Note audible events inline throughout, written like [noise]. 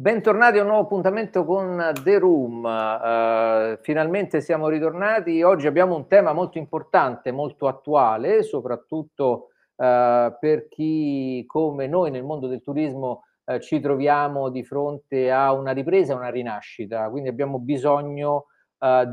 Bentornati a un nuovo appuntamento con The Room. Uh, finalmente siamo ritornati. Oggi abbiamo un tema molto importante, molto attuale, soprattutto uh, per chi come noi nel mondo del turismo uh, ci troviamo di fronte a una ripresa, una rinascita. Quindi abbiamo bisogno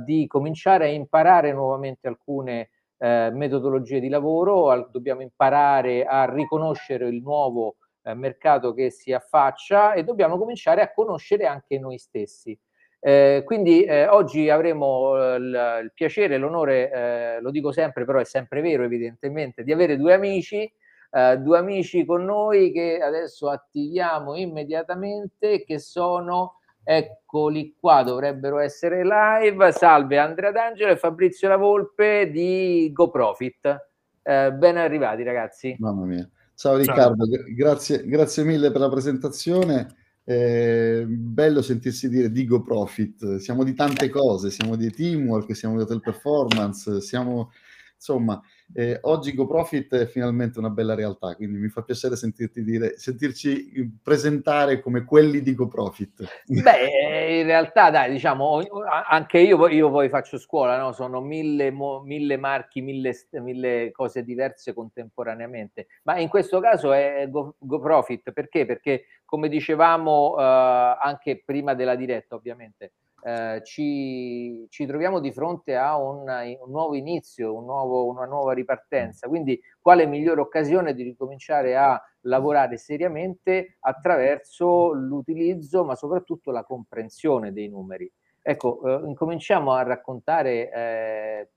di cominciare a imparare nuovamente alcune metodologie di lavoro, dobbiamo imparare a riconoscere il nuovo eh, mercato che si affaccia e dobbiamo cominciare a conoscere anche noi stessi. Eh, quindi eh, oggi avremo eh, il, piacere e l'onore, eh, lo dico sempre, però è sempre vero evidentemente, di avere due amici, eh, due amici con noi che adesso attiviamo immediatamente, che sono, eccoli qua, dovrebbero essere live. Salve Andrea D'Angelo e Fabrizio La Volpe di GoProfit. ben arrivati ragazzi. Mamma mia. Ciao Riccardo, Ciao. Grazie, grazie mille per la presentazione. Eh, bello sentirsi dire Digo Profit. Siamo di tante cose, siamo di teamwork, siamo di hotel performance, siamo insomma, eh, oggi GoProfit è finalmente una bella realtà, quindi mi fa piacere sentirti dire, sentirci presentare come quelli di GoProfit. [laughs] Beh, in realtà, dai, diciamo, anche io, io poi faccio scuola, no? sono mille, mille marchi, mille, mille, cose diverse contemporaneamente, ma in questo caso è Go, GoProfit, perché? Perché, come dicevamo eh, anche prima della diretta, ovviamente, eh, ci, ci, troviamo di fronte a un, un nuovo inizio, un nuovo, una nuova ripartenza. Quindi, quale migliore occasione di ricominciare a lavorare seriamente attraverso l'utilizzo, ma soprattutto la comprensione dei numeri? Ecco, eh, incominciamo a raccontare, eh,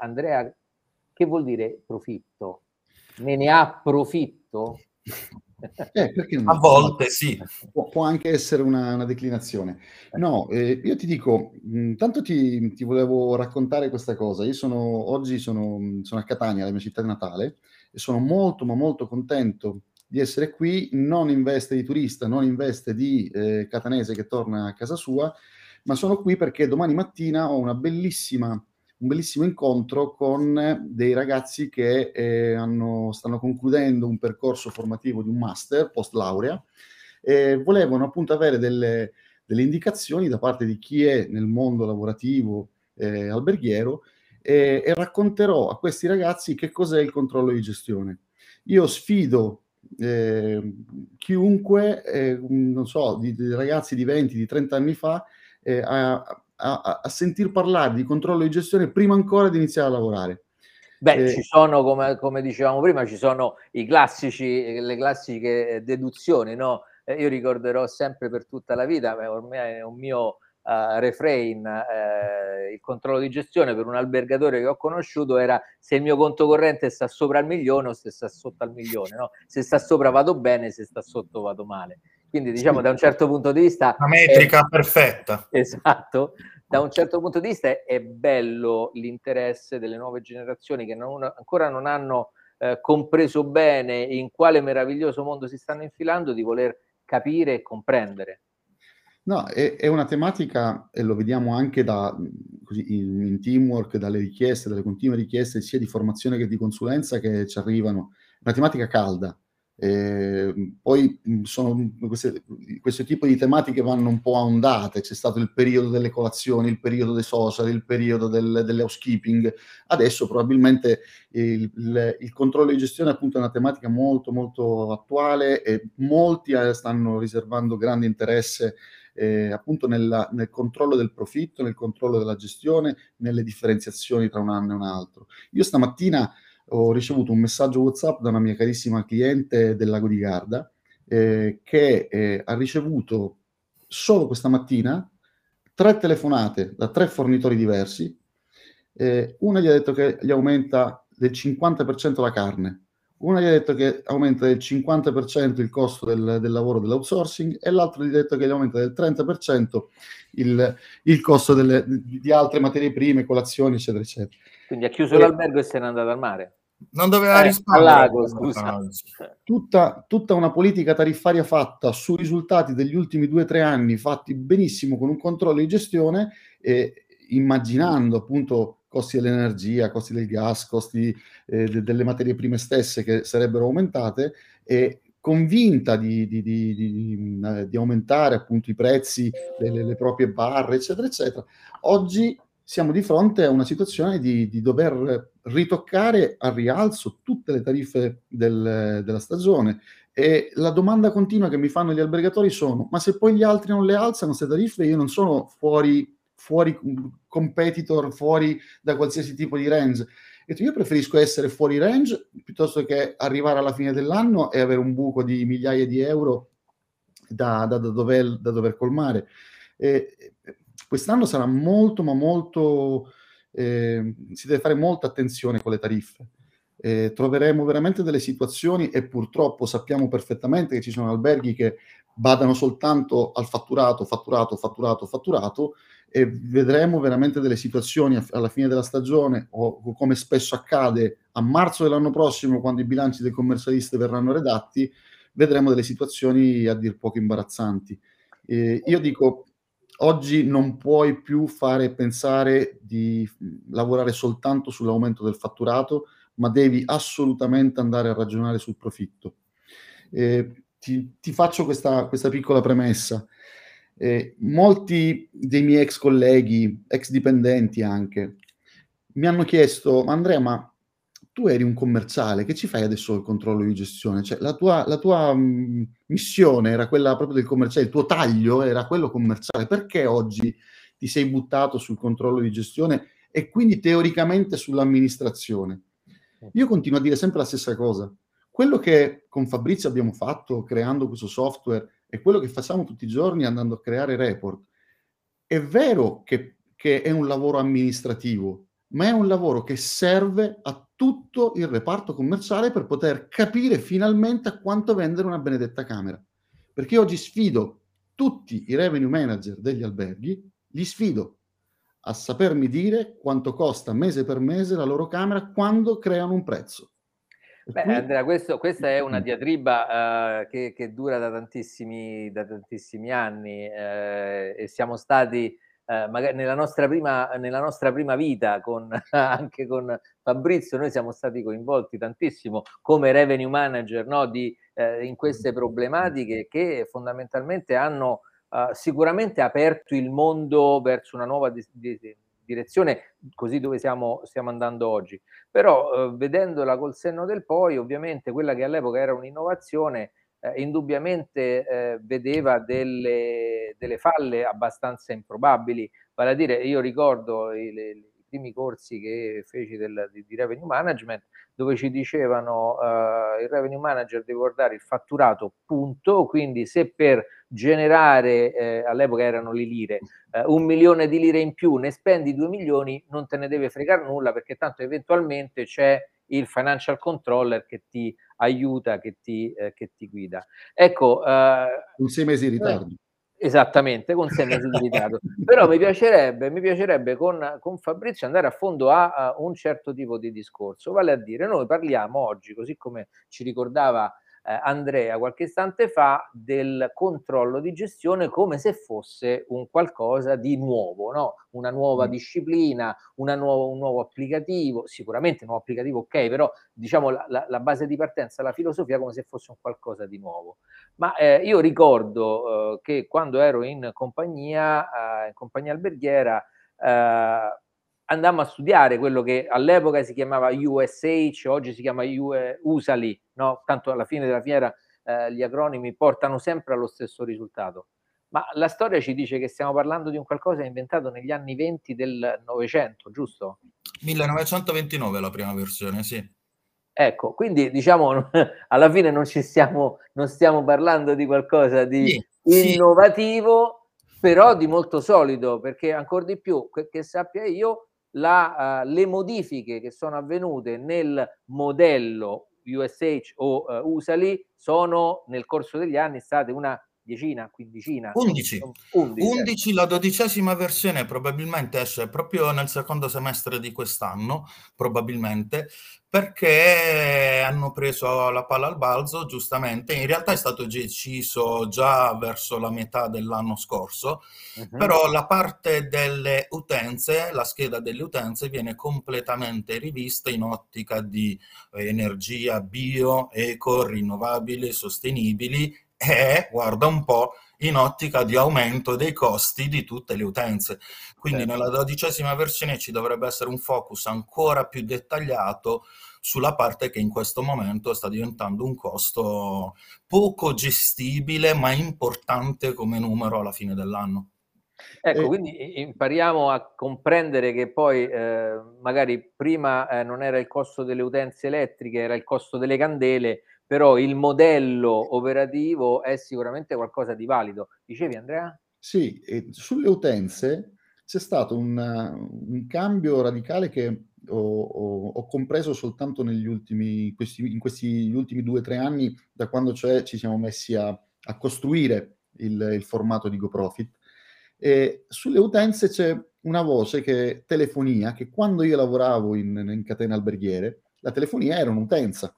Andrea, che vuol dire profitto? Me ne approfitto? [laughs] Eh, a volte sì. Può, può anche essere una, una declinazione. No, eh, io ti dico, intanto ti, ti, volevo raccontare questa cosa. Io sono, oggi sono, sono, a Catania, la mia città natale, e sono molto, ma molto contento di essere qui, non in veste di turista, non in veste di eh, catanese che torna a casa sua, ma sono qui perché domani mattina ho una bellissima un bellissimo incontro con dei ragazzi che eh, hanno, stanno concludendo un percorso formativo di un master post laurea e volevano appunto avere delle, delle indicazioni da parte di chi è nel mondo lavorativo eh, alberghiero e, e, racconterò a questi ragazzi che cos'è il controllo di gestione. Io sfido eh, chiunque, eh, non so, di, di, ragazzi di 20, di 30 anni fa, eh, a, a, a sentir parlare di controllo di gestione prima ancora di iniziare a lavorare. Beh, eh, ci sono, come, come, dicevamo prima, ci sono i classici, le classiche deduzioni, no? Eh, io ricorderò sempre per tutta la vita, ormai è un mio uh, refrain, uh, il controllo di gestione per un albergatore che ho conosciuto era se il mio conto corrente sta sopra il milione o se sta sotto al milione, no? Se sta sopra vado bene, se sta sotto vado male. Quindi diciamo sì. da un certo punto di vista... La metrica è, perfetta. [laughs] Esatto. Da un certo punto di vista è, è bello l'interesse delle nuove generazioni che non, ancora non hanno eh, compreso bene in quale meraviglioso mondo si stanno infilando di voler capire e comprendere. No, è, è una tematica, e lo vediamo anche da, così, in, in teamwork, dalle richieste, dalle continue richieste sia di formazione che di consulenza che ci arrivano, una tematica calda eh, poi sono queste, questo tipo di tematiche vanno un po' a ondate, c'è stato il periodo delle colazioni, il periodo dei social, il periodo del, dell'housekeeping, adesso probabilmente il, il, il, controllo di gestione appunto è una tematica molto molto attuale e molti eh, stanno riservando grande interesse eh, appunto nella, nel controllo del profitto, nel controllo della gestione, nelle differenziazioni tra un anno e un altro. Io stamattina ho ricevuto un messaggio WhatsApp da una mia carissima cliente del Lago di Garda eh, che eh, ha ricevuto solo questa mattina tre telefonate da tre fornitori diversi. Eh, una gli ha detto che gli aumenta del 50% la carne, una gli ha detto che aumenta del 50% il costo del, del lavoro dell'outsourcing e l'altro gli ha detto che gli aumenta del 30% il, il costo delle, di altre materie prime, colazioni, eccetera, eccetera. Quindi ha chiuso l'albergo e se n'è andato al mare. Non doveva eh, rispondere. scusa. Tutta, tutta, una politica tariffaria fatta su risultati degli ultimi due o tre anni, fatti benissimo con un controllo di gestione, e immaginando appunto costi dell'energia, costi del gas, costi eh, de- delle materie prime stesse che sarebbero aumentate e convinta di, di, di, di, aumentare appunto i prezzi delle proprie barre, eccetera, eccetera. Oggi siamo di fronte a una situazione di, dover ritoccare a rialzo tutte le tariffe del, della stagione e la domanda continua che mi fanno gli albergatori sono ma se poi gli altri non le alzano queste tariffe io non sono fuori, fuori competitor, fuori da qualsiasi tipo di range io preferisco essere fuori range piuttosto che arrivare alla fine dell'anno e avere un buco di migliaia di euro da, da, da, dover, da dover, colmare. E, quest'anno sarà molto, ma molto, eh, si deve fare molta attenzione con le tariffe. Eh, troveremo veramente delle situazioni e purtroppo sappiamo perfettamente che ci sono alberghi che badano soltanto al fatturato, fatturato, fatturato, fatturato e vedremo veramente delle situazioni alla fine della stagione o come spesso accade a marzo dell'anno prossimo quando i bilanci dei commercialisti verranno redatti, vedremo delle situazioni a dir poco imbarazzanti. Eh, io dico, oggi non puoi più fare pensare di lavorare soltanto sull'aumento del fatturato, ma devi assolutamente andare a ragionare sul profitto. Eh, ti, ti, faccio questa, questa piccola premessa. Eh, molti dei miei ex colleghi, ex dipendenti anche, mi hanno chiesto, Andrea, ma tu eri un commerciale, che ci fai adesso il controllo di gestione? Cioè, la tua, la tua mh, mm, missione era quella proprio del commerciale, il tuo taglio era quello commerciale, perché oggi ti sei buttato sul controllo di gestione e quindi teoricamente sull'amministrazione? Io continuo a dire sempre la stessa cosa. Quello che con Fabrizio abbiamo fatto creando questo software è quello che facciamo tutti i giorni andando a creare report. È vero che, che è un lavoro amministrativo, ma è un lavoro che serve a tutto il reparto commerciale per poter capire finalmente a quanto vendere una benedetta camera. Perché oggi sfido tutti i revenue manager degli alberghi, li sfido a sapermi dire quanto costa mese per mese la loro camera quando creano un prezzo. Beh, Andrea, questo, questa è una diatriba uh, che, che, dura da tantissimi, da tantissimi anni uh, e siamo stati uh, magari nella nostra, prima, nella nostra prima vita con, [laughs] anche con Fabrizio, noi siamo stati coinvolti tantissimo come revenue manager no, di, in queste problematiche che fondamentalmente hanno sicuramente aperto il mondo verso una nuova di, di, direzione, così dove siamo, stiamo andando oggi. Però eh, vedendola col senno del poi, ovviamente quella che all'epoca era un'innovazione, eh, indubbiamente eh, vedeva delle, delle, falle abbastanza improbabili. Vale a dire, io ricordo i, le, i primi corsi che feci del, di, di, revenue management, dove ci dicevano uh, il revenue manager deve guardare il fatturato, punto, quindi se per generare, eh, all'epoca erano le lire, eh, un milione di lire in più, ne spendi due milioni, non te ne deve fregare nulla perché tanto eventualmente c'è il financial controller che ti aiuta, che ti, eh, che ti guida. Ecco, eh, con sei mesi di ritardo. Esattamente, con sei mesi di ritardo. Però mi piacerebbe, mi piacerebbe con, con Fabrizio andare a fondo a, a, un certo tipo di discorso, vale a dire, noi parliamo oggi, così come ci ricordava eh, Andrea qualche istante fa del controllo di gestione come se fosse un qualcosa di nuovo, no? una nuova mm. disciplina, una nuovo, un nuovo applicativo, sicuramente un nuovo applicativo ok, però diciamo la, la, la, base di partenza, la filosofia come se fosse un qualcosa di nuovo. Ma eh, io ricordo eh, che quando ero in compagnia, eh, in compagnia alberghiera, eh, andammo a studiare quello che all'epoca si chiamava USH, oggi si chiama USALI, no? tanto alla fine della fiera eh, gli acronimi portano sempre allo stesso risultato. Ma la storia ci dice che stiamo parlando di un qualcosa inventato negli anni 20 del Novecento, giusto? 1929 la prima versione, sì. Ecco, quindi diciamo [laughs] alla fine non ci stiamo, non stiamo parlando di qualcosa di sì, innovativo, sì. però di molto solido, perché ancora di più, che, che sappia io, la, uh, le modifiche che sono avvenute nel modello USH o uh, USALI sono nel corso degli anni state una decina, quindicina? 11. 11, 11 la dodicesima versione probabilmente esce proprio nel secondo semestre di quest'anno, probabilmente, perché hanno preso la palla al balzo, giustamente. In realtà è stato deciso già verso la metà dell'anno scorso, uh-huh. però la parte delle utenze, la scheda delle utenze viene completamente rivista in ottica di energia bio, eco, rinnovabili, sostenibili e, guarda un po', in ottica di aumento dei costi di tutte le utenze. Quindi certo. nella dodicesima versione ci dovrebbe essere un focus ancora più dettagliato sulla parte che in questo momento sta diventando un costo poco gestibile ma importante come numero alla fine dell'anno. Ecco, quindi impariamo a comprendere che poi eh, magari prima eh, non era il costo delle utenze elettriche, era il costo delle candele, però il modello operativo è sicuramente qualcosa di valido. Dicevi Andrea? Sì, sulle utenze c'è stato un, un cambio radicale che ho, ho, ho, compreso soltanto negli ultimi, questi, in questi ultimi due o tre anni, da quando cioè ci siamo messi a, a costruire il, il, formato di GoProfit. E sulle utenze c'è una voce che telefonia, che quando io lavoravo in, in catena alberghiere, la telefonia era un'utenza,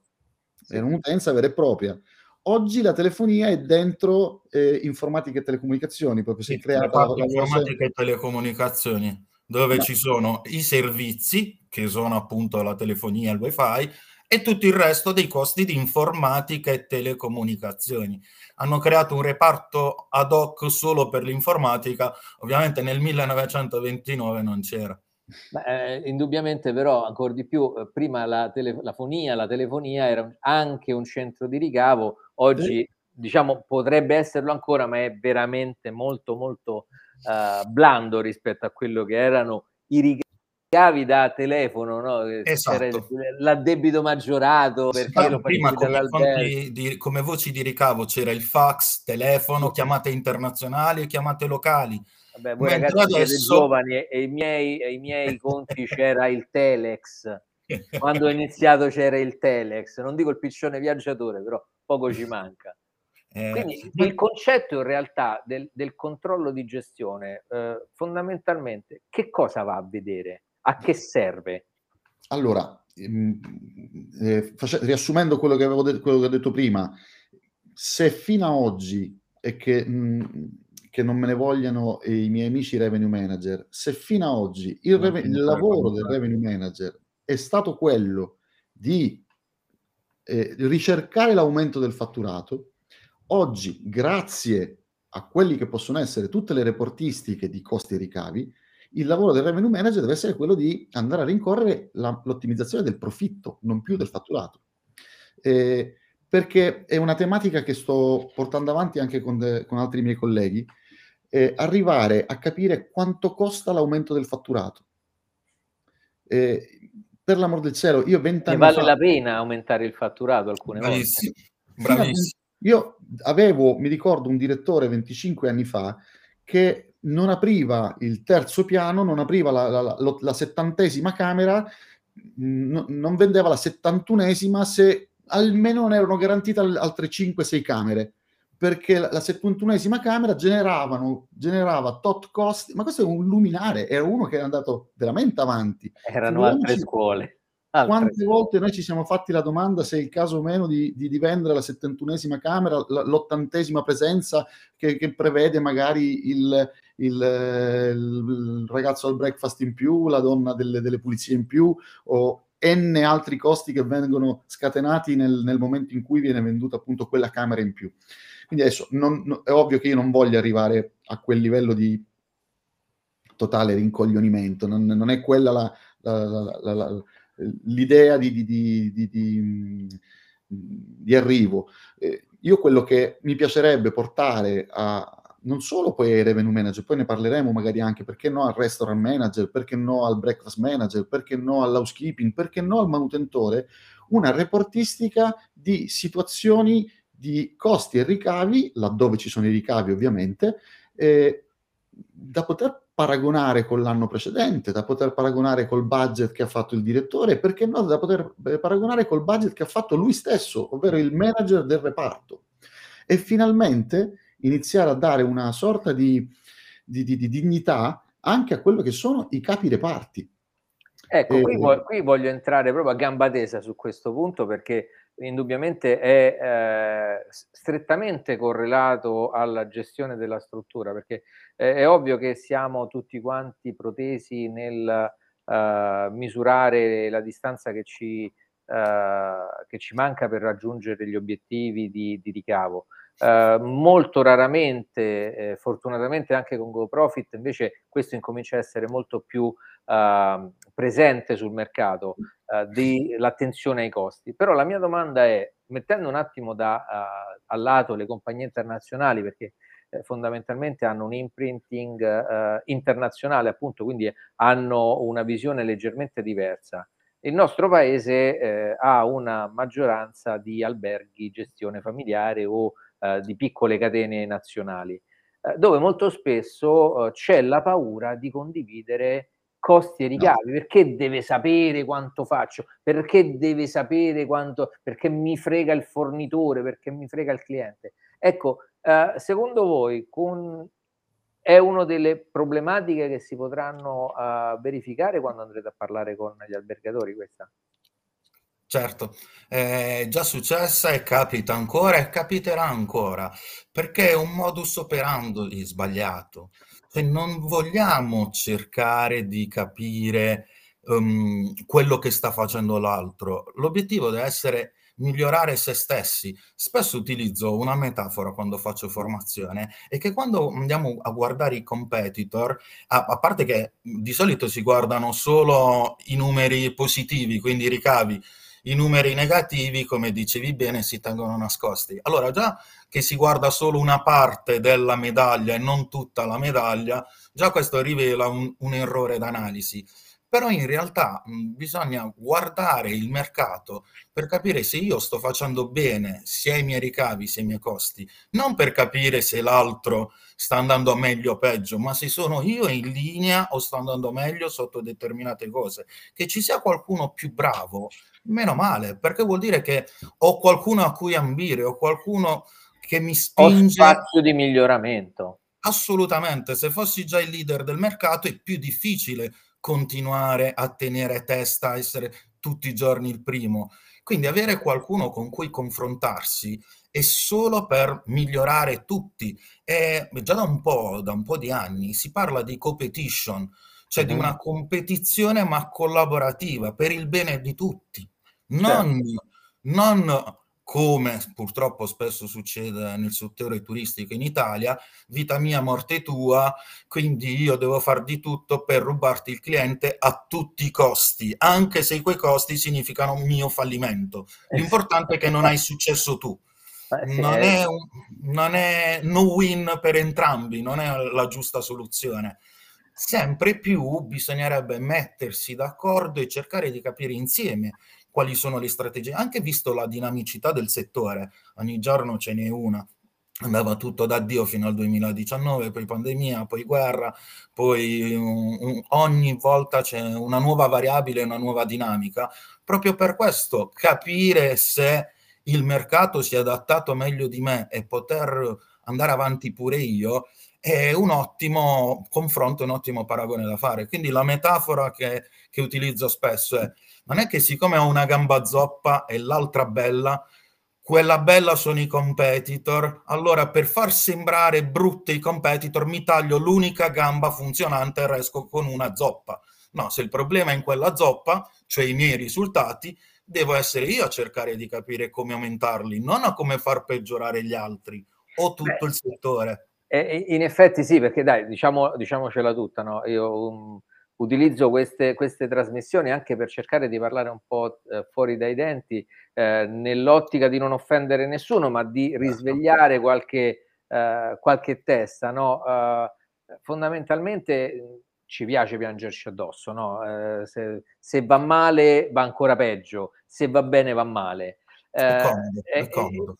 sì. era un'utenza vera e propria. Oggi la telefonia è dentro eh, informatica e telecomunicazioni, proprio si è creata la, la informatica e telecomunicazioni dove no. ci sono i servizi, che sono appunto la telefonia e il wifi, e tutto il resto dei costi di informatica e telecomunicazioni. Hanno creato un reparto ad hoc solo per l'informatica, ovviamente nel 1929 non c'era. Beh, eh, indubbiamente però ancora di più, eh, prima la, tele, la, fonia, la telefonia era anche un centro di ricavo, oggi eh. diciamo potrebbe esserlo ancora, ma è veramente molto molto uh, blando rispetto a quello che erano i ricavi da telefono, no? esatto. l'addebito maggiorato perché lo prima come, di, come voci di ricavo c'era il fax, telefono, chiamate internazionali e chiamate locali. Vabbè, voi Mentre ragazzi adesso... siete giovani e, i miei, e i miei conti c'era il Telex. Quando ho iniziato c'era il Telex, non dico il piccione viaggiatore, però poco ci manca. [laughs] Eh, Quindi il concetto in realtà del, del controllo di gestione, eh, fondamentalmente, che cosa va a vedere? A che serve? Allora, ehm, eh, face- riassumendo quello che, avevo de- quello che ho detto prima, se fino ad oggi, e che, mh, che, non me ne vogliano i miei amici revenue manager, se fino ad oggi il, reve- il lavoro del revenue manager è stato quello di eh, ricercare l'aumento del fatturato, Oggi, grazie a quelli che possono essere tutte le reportistiche di costi e ricavi, il lavoro del revenue manager deve essere quello di andare a rincorrere la, l'ottimizzazione del profitto, non più del fatturato. Eh, perché è una tematica che sto portando avanti anche con, de, con altri miei colleghi, eh, arrivare a capire quanto costa l'aumento del fatturato. Eh, per l'amor del cielo, io vent'anni fa... vale la pena aumentare il fatturato alcune Bravissimo. volte. Bravissimo. Io avevo, mi ricordo, un direttore 25 anni fa che non apriva il terzo piano, non apriva la, la, la, la settantesima camera, n- non vendeva la settantunesima se almeno non erano garantite altre 5-6 camere perché la, la 71esima camera generavano, generava tot costi, ma questo è un luminare, era uno che era andato veramente avanti. Erano altre scuole. Altre. Quante volte noi ci siamo fatti la domanda se è il caso o meno di, di, di vendere la 71esima camera, l'ottantesima presenza che, che, prevede magari il, il, il, ragazzo al breakfast in più, la donna delle, delle, pulizie in più o n altri costi che vengono scatenati nel, nel, momento in cui viene venduta appunto quella camera in più. Quindi adesso non, no, è ovvio che io non voglio arrivare a quel livello di totale rincoglionimento, non, non è quella la, la, la, l'idea di, di, di, di arrivo. Eh, io quello che mi piacerebbe portare a non solo poi ai revenue manager, poi ne parleremo magari anche perché no al restaurant manager, perché no al breakfast manager, perché no all'housekeeping, perché no al manutentore, una reportistica di situazioni di costi e ricavi, laddove ci sono i ricavi ovviamente, eh, da poter paragonare con l'anno precedente, da poter paragonare col budget che ha fatto il direttore, perché no, da poter eh, paragonare col budget che ha fatto lui stesso, ovvero il manager del reparto. E finalmente iniziare a dare una sorta di, di, di, di dignità anche a quello che sono i capi reparti. Ecco, qui, qui, voglio entrare proprio a gamba tesa su questo punto perché indubbiamente è eh, strettamente correlato alla gestione della struttura, perché eh, è ovvio che siamo tutti quanti protesi nel uh, misurare la distanza che ci, uh, che ci manca per raggiungere gli obiettivi di, di ricavo. Uh, molto raramente, eh, fortunatamente anche con GoProfit, invece questo incomincia a essere molto più uh, presente sul mercato, uh, di, l'attenzione ai costi. Però la mia domanda è, mettendo un attimo da, a lato le compagnie internazionali, perché eh, fondamentalmente hanno un imprinting eh, internazionale, appunto, quindi hanno una visione leggermente diversa. Il nostro paese eh, ha una maggioranza di alberghi, gestione familiare o eh, di piccole catene nazionali, eh, dove molto spesso eh, c'è la paura di condividere costi e ricavi, no. perché deve sapere quanto faccio, perché deve sapere quanto, perché mi frega il fornitore, perché mi frega il cliente. Ecco, eh, secondo voi con, è una delle problematiche che si potranno uh, verificare quando andrete a parlare con gli albergatori questa? Certo, è già successa e capita ancora e capiterà ancora, perché è un modus operandi sbagliato. Cioè non vogliamo cercare di capire um, quello che sta facendo l'altro. L'obiettivo deve essere migliorare se stessi. Spesso utilizzo una metafora quando faccio formazione e che quando andiamo a guardare i competitor, a, a parte che di solito si guardano solo i numeri positivi, quindi i ricavi, i numeri negativi, come dicevi bene, si tengono nascosti. Allora, già che si guarda solo una parte della medaglia e non tutta la medaglia, già questo rivela un, un errore d'analisi però in realtà mh, bisogna guardare il mercato per capire se io sto facendo bene sia i miei ricavi sia i miei costi, non per capire se l'altro sta andando meglio o peggio, ma se sono io in linea o sto andando meglio sotto determinate cose. Che ci sia qualcuno più bravo, meno male, perché vuol dire che ho qualcuno a cui ambire, ho qualcuno che mi spinge... Ho spazio di miglioramento. Assolutamente, se fossi già il leader del mercato è più difficile continuare a tenere testa, a essere tutti i giorni il primo. Quindi avere qualcuno con cui confrontarsi è solo per migliorare tutti. E già da un po', da un po' di anni si parla di competition, cioè mm-hmm. di una competizione ma collaborativa per il bene di tutti. Non, certo. non come purtroppo spesso succede nel settore turistico in Italia, vita mia, morte tua, quindi io devo fare di tutto per rubarti il cliente a tutti i costi, anche se quei costi significano mio fallimento. Eh L'importante è che non hai successo tu. Eh non è, un, non è no win per entrambi, non è la giusta soluzione. Sempre più bisognerebbe mettersi d'accordo e cercare di capire insieme quali sono le strategie, anche visto la dinamicità del settore, ogni giorno ce n'è una, andava tutto da Dio fino al 2019, poi pandemia, poi guerra, poi un, un, ogni volta c'è una nuova variabile, una nuova dinamica. Proprio per questo capire se il mercato si è adattato meglio di me e poter andare avanti pure io è un ottimo confronto, un ottimo paragone da fare. Quindi la metafora che, che utilizzo spesso è non è che siccome ho una gamba zoppa e l'altra bella, quella bella sono i competitor, allora per far sembrare brutte i competitor mi taglio l'unica gamba funzionante e resto con una zoppa. No, se il problema è in quella zoppa, cioè i miei risultati, devo essere io a cercare di capire come aumentarli, non a come far peggiorare gli altri o tutto Beh, il settore. In effetti sì, perché dai, diciamo, diciamocela tutta, no? Io um, utilizzo queste, queste, trasmissioni anche per cercare di parlare un po' eh, fuori dai denti, eh, nell'ottica di non offendere nessuno, ma di certo. risvegliare qualche, eh, qualche testa. No? Eh, fondamentalmente ci piace piangerci addosso, no? Eh, se, se, va male va ancora peggio, se va bene va male. È eh, comodo, è comodo.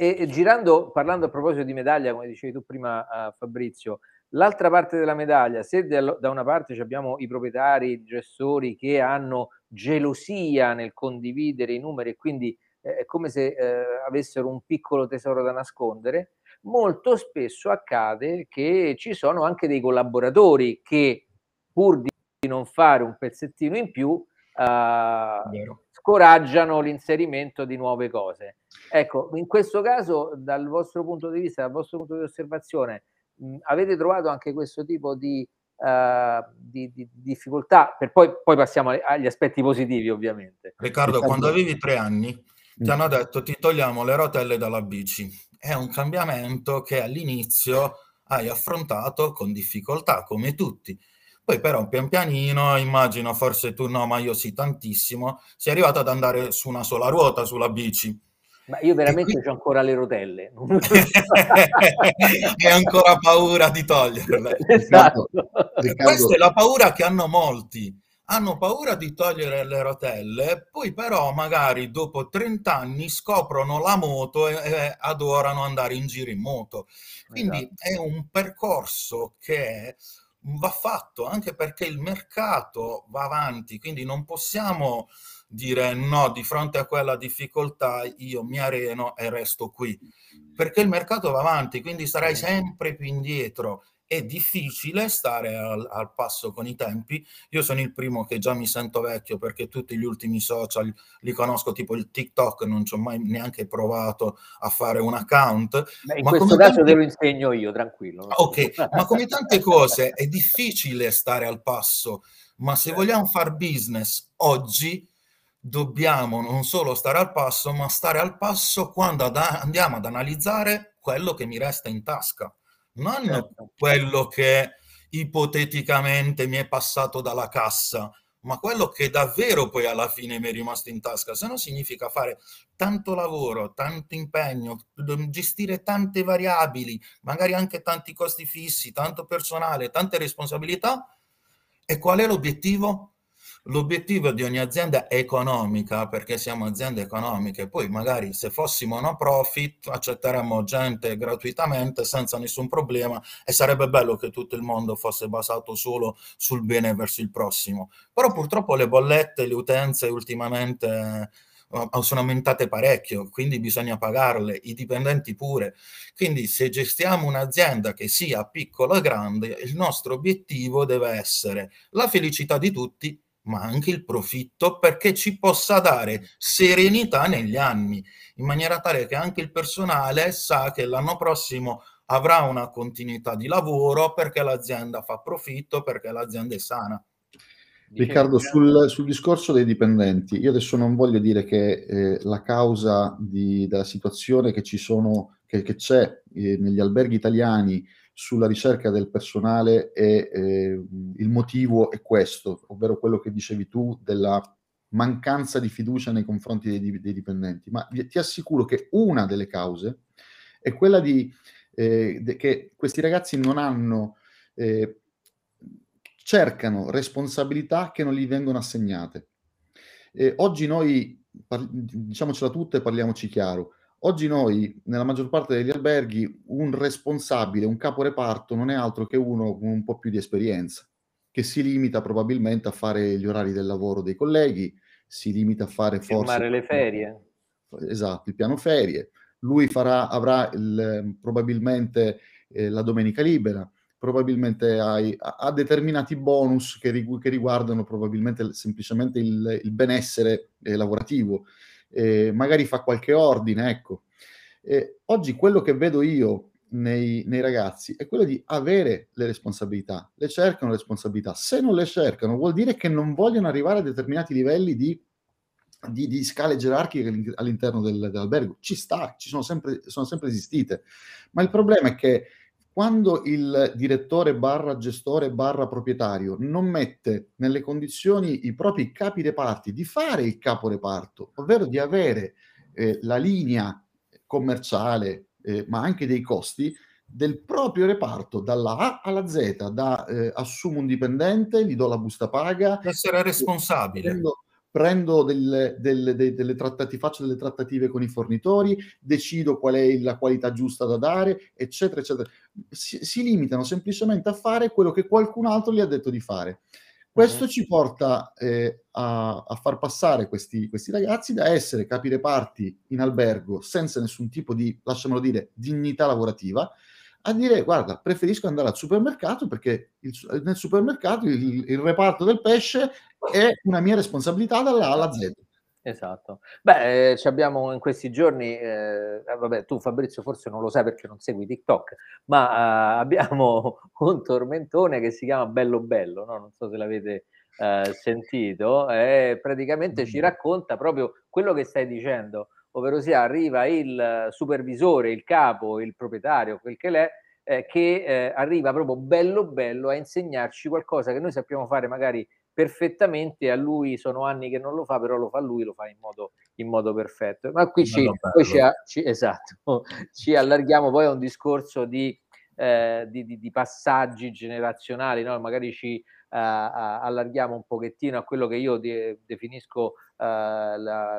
E, girando, parlando a proposito di medaglia, come dicevi tu prima Fabrizio, L'altra parte della medaglia, se da una parte abbiamo i proprietari, i gestori che hanno gelosia nel condividere i numeri e quindi eh, è come se eh, avessero un piccolo tesoro da nascondere, molto spesso accade che ci sono anche dei collaboratori che pur di non fare un pezzettino in più eh, scoraggiano l'inserimento di nuove cose. Ecco, in questo caso, dal vostro punto di vista, dal vostro punto di osservazione, mh, avete trovato anche questo tipo di, uh, di, di difficoltà? Per poi, poi passiamo agli aspetti positivi, ovviamente. Riccardo, quando avevi tre anni, ti mm. hanno detto ti togliamo le rotelle dalla bici. È un cambiamento che all'inizio hai affrontato con difficoltà, come tutti. Poi però pian pianino, immagino, forse tu no, ma io sì tantissimo, sei arrivato ad andare su una sola ruota sulla bici. Ma io veramente qui... ho ancora le rotelle. [laughs] Hai ancora paura di toglierle. [laughs] Esatto. Questa è la paura che hanno molti. Hanno paura di togliere le rotelle, poi però magari dopo 30 anni scoprono la moto e, e adorano andare in giro in moto. Quindi esatto. è un percorso che va fatto anche perché il mercato va avanti, quindi non possiamo dire no, di fronte a quella difficoltà io mi areno e resto qui, perché il mercato va avanti, quindi sarai sempre più indietro è difficile stare al, al, passo con i tempi. Io sono il primo che già mi sento vecchio perché tutti gli ultimi social li conosco, tipo il TikTok, non ci ho mai neanche provato a fare un account. Beh, in ma questo caso tante... te lo insegno io, tranquillo. Ok, ma come [laughs] tante cose è difficile stare al passo, ma se vogliamo fare business oggi dobbiamo non solo stare al passo, ma stare al passo quando ad- andiamo ad analizzare quello che mi resta in tasca non certo. quello che ipoteticamente mi è passato dalla cassa, ma quello che davvero poi alla fine mi è rimasto in tasca, se no significa fare tanto lavoro, tanto impegno, gestire tante variabili, magari anche tanti costi fissi, tanto personale, tante responsabilità. E qual è l'obiettivo? L'obiettivo di ogni azienda economica, perché siamo aziende economiche, poi magari se fossimo no profit accetteremmo gente gratuitamente senza nessun problema e sarebbe bello che tutto il mondo fosse basato solo sul bene verso il prossimo. Però purtroppo le bollette, le utenze ultimamente eh, sono aumentate parecchio, quindi bisogna pagarle, i dipendenti pure. Quindi se gestiamo un'azienda che sia piccola o grande, il nostro obiettivo deve essere la felicità di tutti ma anche il profitto perché ci possa dare serenità negli anni, in maniera tale che anche il personale sa che l'anno prossimo avrà una continuità di lavoro perché l'azienda fa profitto, perché l'azienda è sana. Riccardo, sul, sul, discorso dei dipendenti, io adesso non voglio dire che eh, la causa di, della situazione che, ci sono, che, che c'è eh, negli alberghi italiani sulla ricerca del personale e eh, il motivo è questo, ovvero quello che dicevi tu della mancanza di fiducia nei confronti dei, dei dipendenti, ma ti assicuro che una delle cause è quella di eh, de, che questi ragazzi non hanno, eh, cercano responsabilità che non gli vengono assegnate. oggi noi, par- diciamocela tutta e parliamoci chiaro, Oggi noi, nella maggior parte degli alberghi, un responsabile, un capo reparto non è altro che uno con un po' più di esperienza, che si limita probabilmente a fare gli orari del lavoro dei colleghi, si limita a fare forse... le ferie. Esatto, il piano ferie. Lui farà, avrà il, probabilmente eh, la domenica libera, probabilmente hai, ha determinati bonus che, rigu- che riguardano probabilmente semplicemente il, il benessere eh, lavorativo eh, magari fa qualche ordine, ecco. Eh, oggi quello che vedo io nei, nei, ragazzi è quello di avere le responsabilità, le cercano le responsabilità. Se non le cercano vuol dire che non vogliono arrivare a determinati livelli di, di, di scale gerarchiche all'interno del, dell'albergo. Ci sta, ci sono sempre, sono sempre esistite. Ma il problema è che quando il direttore barra gestore barra proprietario non mette nelle condizioni i propri capi reparti di fare il capo reparto, ovvero di avere eh, la linea commerciale, eh, ma anche dei costi del proprio reparto, dalla A alla Z, da eh, assumo un dipendente, gli do la busta paga. Essere responsabile. Prendo, prendo delle, delle, delle, delle trattative, faccio delle trattative con i fornitori, decido qual è la qualità giusta da dare, eccetera, eccetera. Si, si limitano semplicemente a fare quello che qualcun altro gli ha detto di fare. Questo ci porta eh, a, a, far passare questi, questi, ragazzi da essere capi reparti in albergo senza nessun tipo di, lasciamolo dire, dignità lavorativa, a dire guarda, preferisco andare al supermercato perché il, nel supermercato il, il, reparto del pesce è una mia responsabilità dalla A alla Z. Esatto. Beh, eh, abbiamo in questi giorni, eh, eh, vabbè, tu Fabrizio forse non lo sai perché non segui TikTok, ma eh, abbiamo [laughs] un tormentone che si chiama Bello Bello, no? non so se l'avete eh, sentito, e praticamente ci mm. racconta proprio quello che stai dicendo, ovvero sia arriva il supervisore, il capo, il proprietario, quel che l'è, eh, che arriva proprio bello bello a insegnarci qualcosa che noi sappiamo fare magari perfettamente, a lui sono anni che non lo fa, però lo fa lui, lo fa in modo, in modo perfetto. Ma qui ci, ci, ci, esatto, [laughs] ci allarghiamo poi a un discorso di, eh, di, di, di passaggi generazionali, no? magari ci eh, allarghiamo un pochettino a quello che io de, definisco eh, la, la,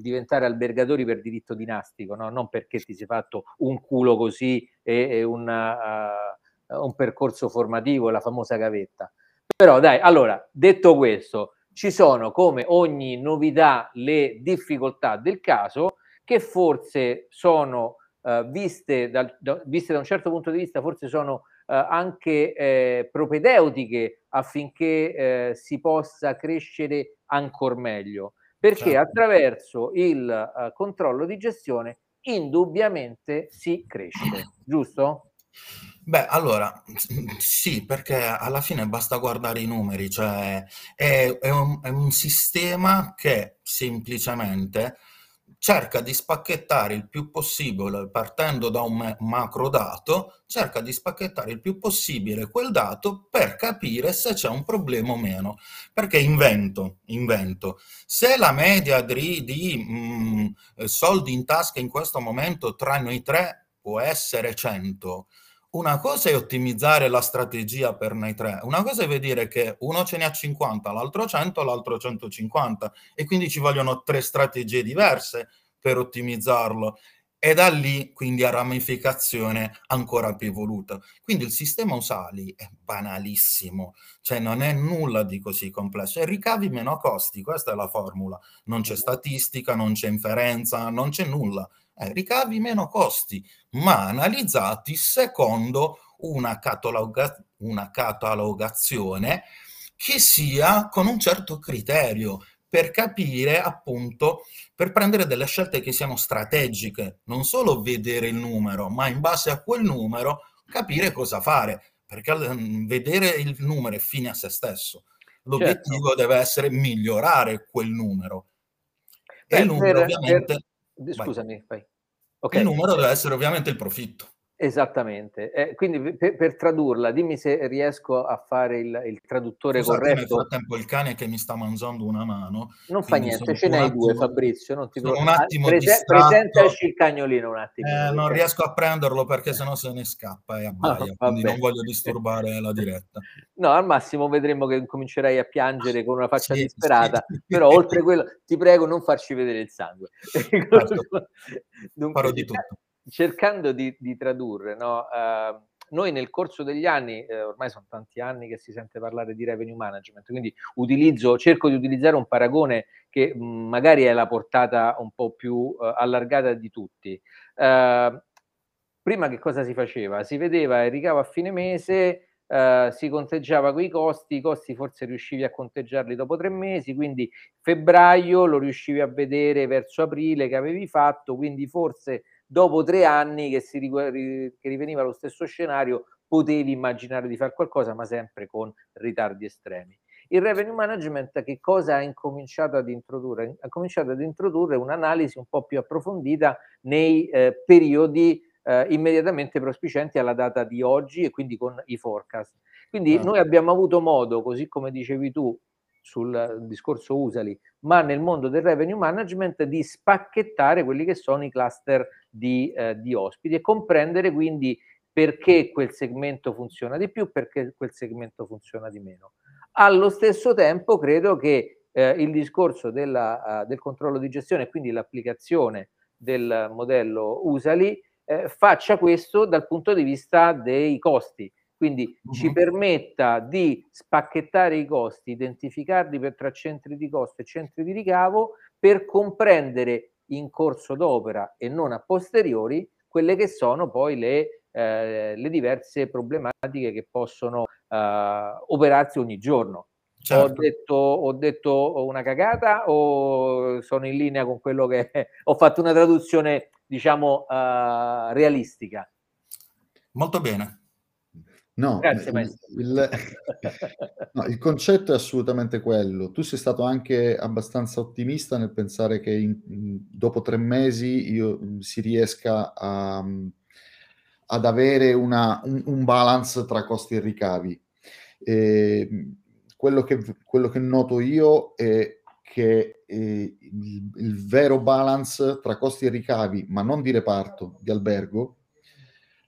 diventare albergatori per diritto dinastico, no? non perché ti sei fatto un culo così e, e una, uh, un percorso formativo, la famosa gavetta. Però dai, allora, detto questo, ci sono come ogni novità le difficoltà del caso che forse sono uh, viste, dal, da, viste, da, un certo punto di vista, forse sono uh, anche eh, propedeutiche affinché eh, si possa crescere ancora meglio, perché certo. attraverso il uh, controllo di gestione indubbiamente si cresce, giusto? Beh, allora, sì, perché alla fine basta guardare i numeri, cioè è, è un, è un sistema che semplicemente cerca di spacchettare il più possibile, partendo da un macro dato, cerca di spacchettare il più possibile quel dato per capire se c'è un problema o meno. Perché invento, invento, se la media di, di mh, mm, soldi in tasca in questo momento tra noi tre può essere 100, una cosa è ottimizzare la strategia per noi tre, una cosa è vedere che uno ce ne ha 50, l'altro 100, l'altro 150 e quindi ci vogliono tre strategie diverse per ottimizzarlo. E da lì quindi a ramificazione ancora più evoluta. Quindi il sistema Usali è banalissimo, cioè non è nulla di così complesso, e ricavi meno costi, questa è la formula, non c'è statistica, non c'è inferenza, non c'è nulla, ricavi meno costi, ma analizzati secondo una, cataloga- una catalogazione che sia con un certo criterio per capire appunto, per prendere delle scelte che siano strategiche, non solo vedere il numero, ma in base a quel numero capire cosa fare, perché vedere il numero è fine a se stesso. L'obiettivo certo. deve essere migliorare quel numero. Beh, e il numero per, ovviamente... Per... Scusami, vai. Okay. Il numero deve essere ovviamente il profitto. Esattamente, eh, quindi per, per, tradurla, dimmi se riesco a fare il, il traduttore Scusate, corretto. Nel frattempo il cane che mi sta mangiando una mano. Non fa niente, ce n'hai due Fabrizio, non ti preoccupare. Un attimo Prese- presentaci il cagnolino un attimo. Eh, non riesco a prenderlo perché sennò se ne scappa e abbaia, ah, quindi non voglio disturbare la diretta. No, al massimo vedremo che comincerai a piangere con una faccia sì, disperata, sì. però oltre quello ti prego non farci vedere il sangue. Certo. [laughs] Dunque, Farò di tutto cercando di, di tradurre, no? uh, noi nel corso degli anni, eh, ormai sono tanti anni che si sente parlare di revenue management, quindi utilizzo, cerco di utilizzare un paragone che mh, magari è la portata un po' più uh, allargata di tutti. Uh, prima che cosa si faceva? Si vedeva il ricavo a fine mese, uh, si conteggiava quei costi, i costi forse riuscivi a conteggiarli dopo tre mesi, quindi febbraio lo riuscivi a vedere verso aprile che avevi fatto, quindi forse dopo tre anni che, si, che riveniva lo stesso scenario, potevi immaginare di fare qualcosa, ma sempre con ritardi estremi. Il revenue management che cosa ha incominciato ad introdurre? Ha cominciato ad introdurre un'analisi un po' più approfondita nei eh, periodi eh, immediatamente prospicenti alla data di oggi e quindi con i forecast. Quindi ah. noi abbiamo avuto modo, così come dicevi tu, sul discorso Usali, ma nel mondo del revenue management di spacchettare quelli che sono i cluster di, eh, di ospiti e comprendere quindi perché quel segmento funziona di più, perché quel segmento funziona di meno. Allo stesso tempo credo che eh, il discorso della, uh, del controllo di gestione e quindi l'applicazione del modello Usali eh, faccia questo dal punto di vista dei costi, quindi uh-huh. ci permetta di spacchettare i costi, identificarli per tra centri di costo e centri di ricavo per comprendere in corso d'opera e non a posteriori quelle che sono poi le, eh, le diverse problematiche che possono eh, operarsi ogni giorno. Certo. Ho, detto, ho detto una cagata o sono in linea con quello che [laughs] ho fatto una traduzione, diciamo, uh, realistica? Molto bene. No, Grazie, il, il, no, il, concetto è assolutamente quello. Tu sei stato anche abbastanza ottimista nel pensare che in, dopo tre mesi io, si riesca a, ad avere una, un, un, balance tra costi e ricavi. E, quello, che, quello che noto io è che eh, il, il vero balance tra costi e ricavi, ma non di reparto, di albergo,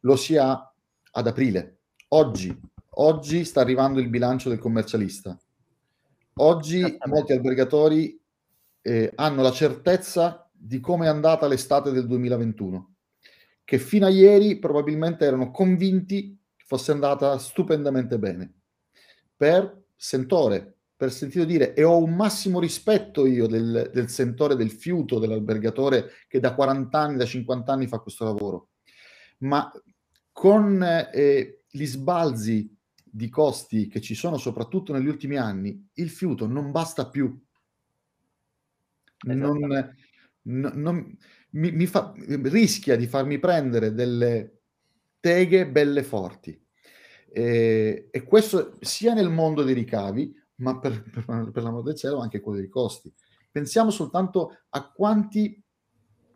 lo si ha ad aprile Oggi, oggi sta arrivando il bilancio del commercialista. Oggi molti albergatori eh, hanno la certezza di come è andata l'estate del 2021, che fino a ieri probabilmente erano convinti che fosse andata stupendamente bene. Per sentore, per sentito dire, e ho un massimo rispetto io del, del sentore, del fiuto dell'albergatore che da 40 anni, da 50 anni fa questo lavoro. Ma con eh, gli sbalzi di costi che ci sono soprattutto negli ultimi anni, il fiuto non basta più. Non, non, non, mi, mi fa, rischia di farmi prendere delle teghe belle forti. E, e, questo sia nel mondo dei ricavi, ma per, per, per l'amor del cielo anche quello dei costi. Pensiamo soltanto a quanti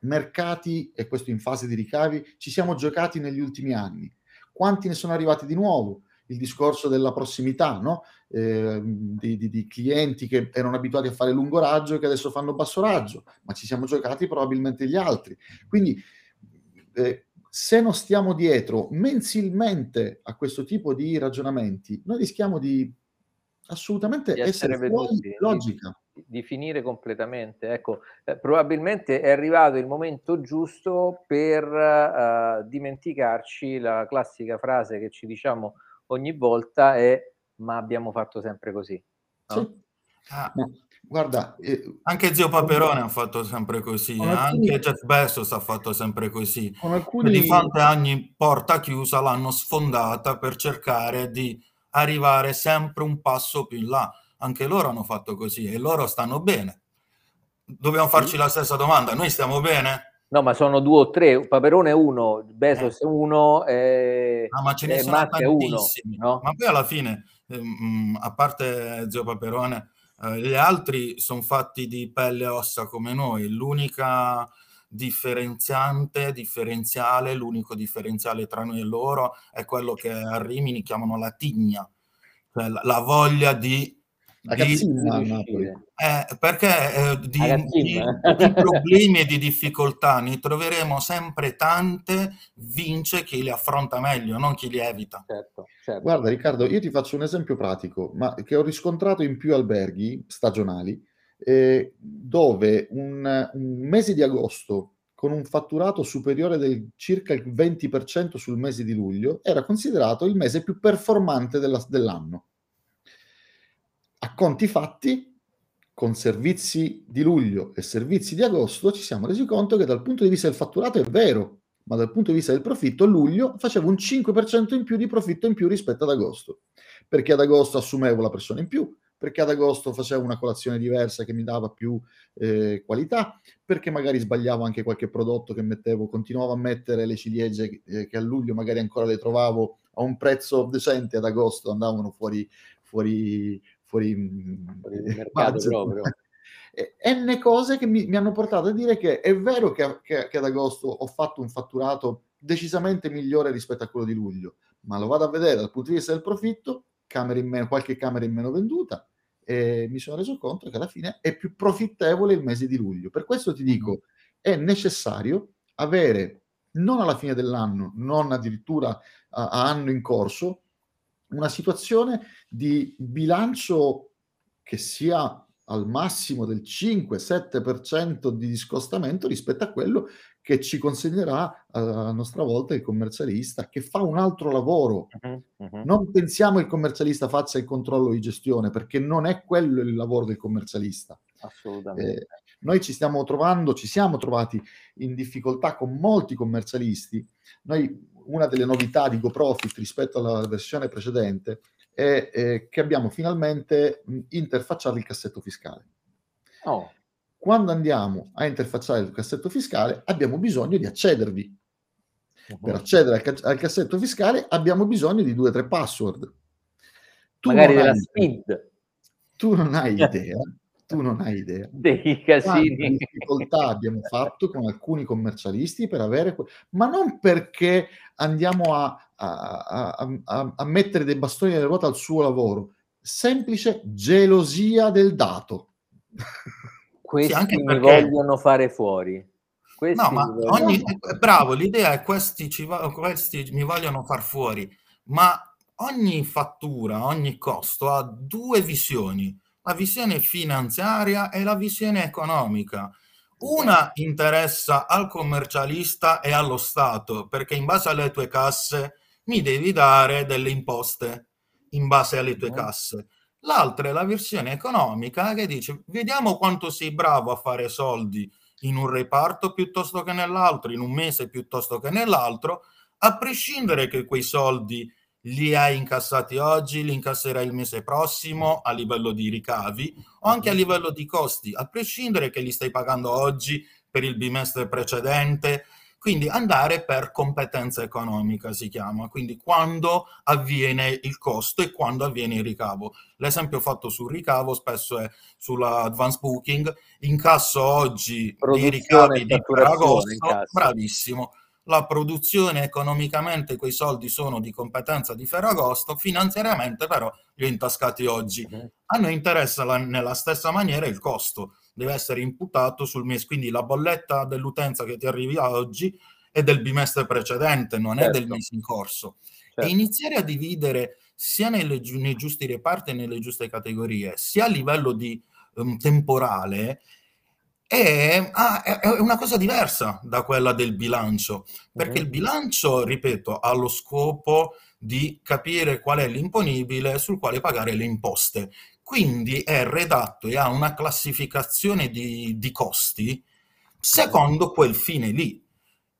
mercati, e questo in fase di ricavi, ci siamo giocati negli ultimi anni quanti ne sono arrivati di nuovo? Il discorso della prossimità, no? eh, di, di, di, clienti che erano abituati a fare lungo raggio e che adesso fanno basso raggio, ma ci siamo giocati probabilmente gli altri. Quindi, eh, se non stiamo dietro mensilmente a questo tipo di ragionamenti, noi rischiamo di assolutamente di essere, essere fuori logica di finire completamente. Ecco, eh, probabilmente è arrivato il momento giusto per uh, dimenticarci la classica frase che ci diciamo ogni volta è ma abbiamo fatto sempre così. No? Sì. Ah, guarda, eh, anche Zio Paperone ha fatto sempre così, alcuni, anche Jeff Bezos ha fatto sempre così. Alcuni... Di fronte a ogni porta chiusa l'hanno sfondata per cercare di arrivare sempre un passo più in là anche loro hanno fatto così e loro stanno bene. Dobbiamo farci la stessa domanda, noi stiamo bene? No, ma sono due o tre, Paperone uno, Bezos eh. uno, e, no, ma ce ne sono Matte tantissimi. Uno, no? Ma poi alla fine, ehm, a parte Zio Paperone, eh, gli altri sono fatti di pelle e ossa come noi. L'unica differenziante, differenziale, l'unico differenziale tra noi e loro è quello che a Rimini chiamano la tigna, cioè la, la voglia di la cazzina a Napoli. Eh, perché eh, di, di, di, problemi e di difficoltà ne troveremo sempre tante, vince chi li affronta meglio, non chi li evita. Certo, certo. Guarda Riccardo, io ti faccio un esempio pratico, ma che ho riscontrato in più alberghi stagionali, eh, dove un, un mese di agosto con un fatturato superiore del circa il 20% sul mese di luglio era considerato il mese più performante della, dell'anno a conti fatti, con servizi di luglio e servizi di agosto, ci siamo resi conto che dal punto di vista del fatturato è vero, ma dal punto di vista del profitto, luglio faceva un 5% in più di profitto in più rispetto ad agosto, perché ad agosto assumevo la persona in più, perché ad agosto facevo una colazione diversa che mi dava più eh, qualità, perché magari sbagliavo anche qualche prodotto che mettevo, continuavo a mettere le ciliegie eh, che a luglio magari ancora le trovavo a un prezzo decente, ad agosto andavano fuori, fuori, fuori, fuori il mercato budget. proprio. [laughs] N cose che mi, mi, hanno portato a dire che è vero che, che, che, ad agosto ho fatto un fatturato decisamente migliore rispetto a quello di luglio, ma lo vado a vedere dal punto di vista del profitto, camere in meno, qualche camera in meno venduta, e mi sono reso conto che alla fine è più profittevole il mese di luglio. Per questo ti dico, è necessario avere, non alla fine dell'anno, non addirittura a, a anno in corso, una situazione di bilancio che sia al massimo del 5-7% di discostamento rispetto a quello che ci consegnerà a nostra volta il commercialista che fa un altro lavoro. Uh-huh, uh-huh. Non pensiamo il commercialista faccia il controllo di gestione, perché non è quello il lavoro del commercialista. Assolutamente. Eh, noi ci stiamo trovando, ci siamo trovati in difficoltà con molti commercialisti. Noi, una delle novità di GoProfit rispetto alla versione precedente è eh, che abbiamo finalmente interfacciato il cassetto fiscale. Oh quando andiamo a interfacciare il cassetto fiscale abbiamo bisogno di accedervi. Uh-huh. Per accedere al, al, cassetto fiscale abbiamo bisogno di due o tre password. Tu Magari della SPID. Tu non hai idea, tu non hai idea. Dei casini. Quante difficoltà abbiamo fatto con alcuni commercialisti per avere... Ma non perché andiamo a, a, a, a mettere dei bastoni nelle ruote al suo lavoro, semplice gelosia del dato. Questi sì, mi perché... vogliono fare fuori. Questi no, ma ogni... bravo, l'idea è questi, ci va... questi mi vogliono far fuori, ma ogni fattura, ogni costo ha due visioni, la visione finanziaria e la visione economica. Una interessa al commercialista e allo Stato, perché in base alle tue casse mi devi dare delle imposte in base alle tue casse. L'altra è la versione economica che dice vediamo quanto sei bravo a fare soldi in un reparto piuttosto che nell'altro, in un mese piuttosto che nell'altro, a prescindere che quei soldi li hai incassati oggi, li incasserai il mese prossimo a livello di ricavi o anche a livello di costi, a prescindere che li stai pagando oggi per il bimestre precedente, quindi andare per competenza economica si chiama, quindi quando avviene il costo e quando avviene il ricavo. L'esempio fatto sul ricavo spesso è sulla advance booking, incasso oggi i ricavi di Ferragosto, bravissimo. La produzione economicamente quei soldi sono di competenza di Ferragosto, finanziariamente però li ho intascati oggi. Mhm. A noi interessa la, nella stessa maniera il costo deve essere imputato sul mese, quindi la bolletta dell'utenza che ti arrivi oggi è del bimestre precedente, non certo. è del certo. mese in corso. Certo. E iniziare a dividere sia nelle, nei giusti reparti e nelle giuste categorie, sia a livello di um, temporale, è, ah, è, una cosa diversa da quella del bilancio, perché mm-hmm. il bilancio, ripeto, ha lo scopo di capire qual è l'imponibile sul quale pagare le imposte. Quindi è redatto e ha una classificazione di, di costi secondo quel fine lì.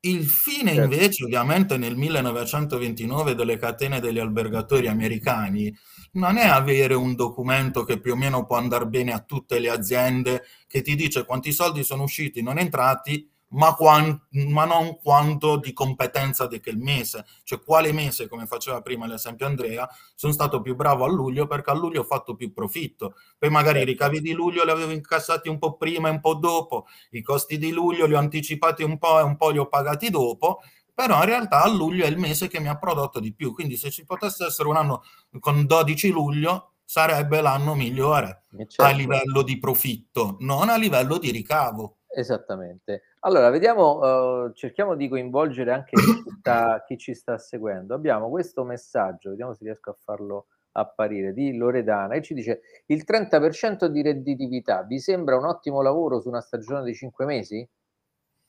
Il fine certo. invece, ovviamente, nel 1929 delle catene degli albergatori americani non è avere un documento che più o meno può andare bene a tutte le aziende, che ti dice quanti soldi sono usciti, non entrati, ma, quant- ma, non quanto di competenza di quel mese, cioè quale mese, come faceva prima l'esempio Andrea, sono stato più bravo a luglio perché a luglio ho fatto più profitto, poi magari i ricavi di luglio li avevo incassati un po' prima e un po' dopo, i costi di luglio li ho anticipati un po' e un po' li ho pagati dopo, però in realtà a luglio è il mese che mi ha prodotto di più, quindi se ci potesse essere un anno con 12 luglio sarebbe l'anno migliore certo. a livello di profitto, non a livello di ricavo. Esattamente. Allora, vediamo, uh, cerchiamo di coinvolgere anche chi ci, sta, [coughs] chi ci, sta, seguendo. Abbiamo questo messaggio, vediamo se riesco a farlo apparire, di Loredana, e ci dice il 30% di redditività vi sembra un ottimo lavoro su una stagione di 5 mesi?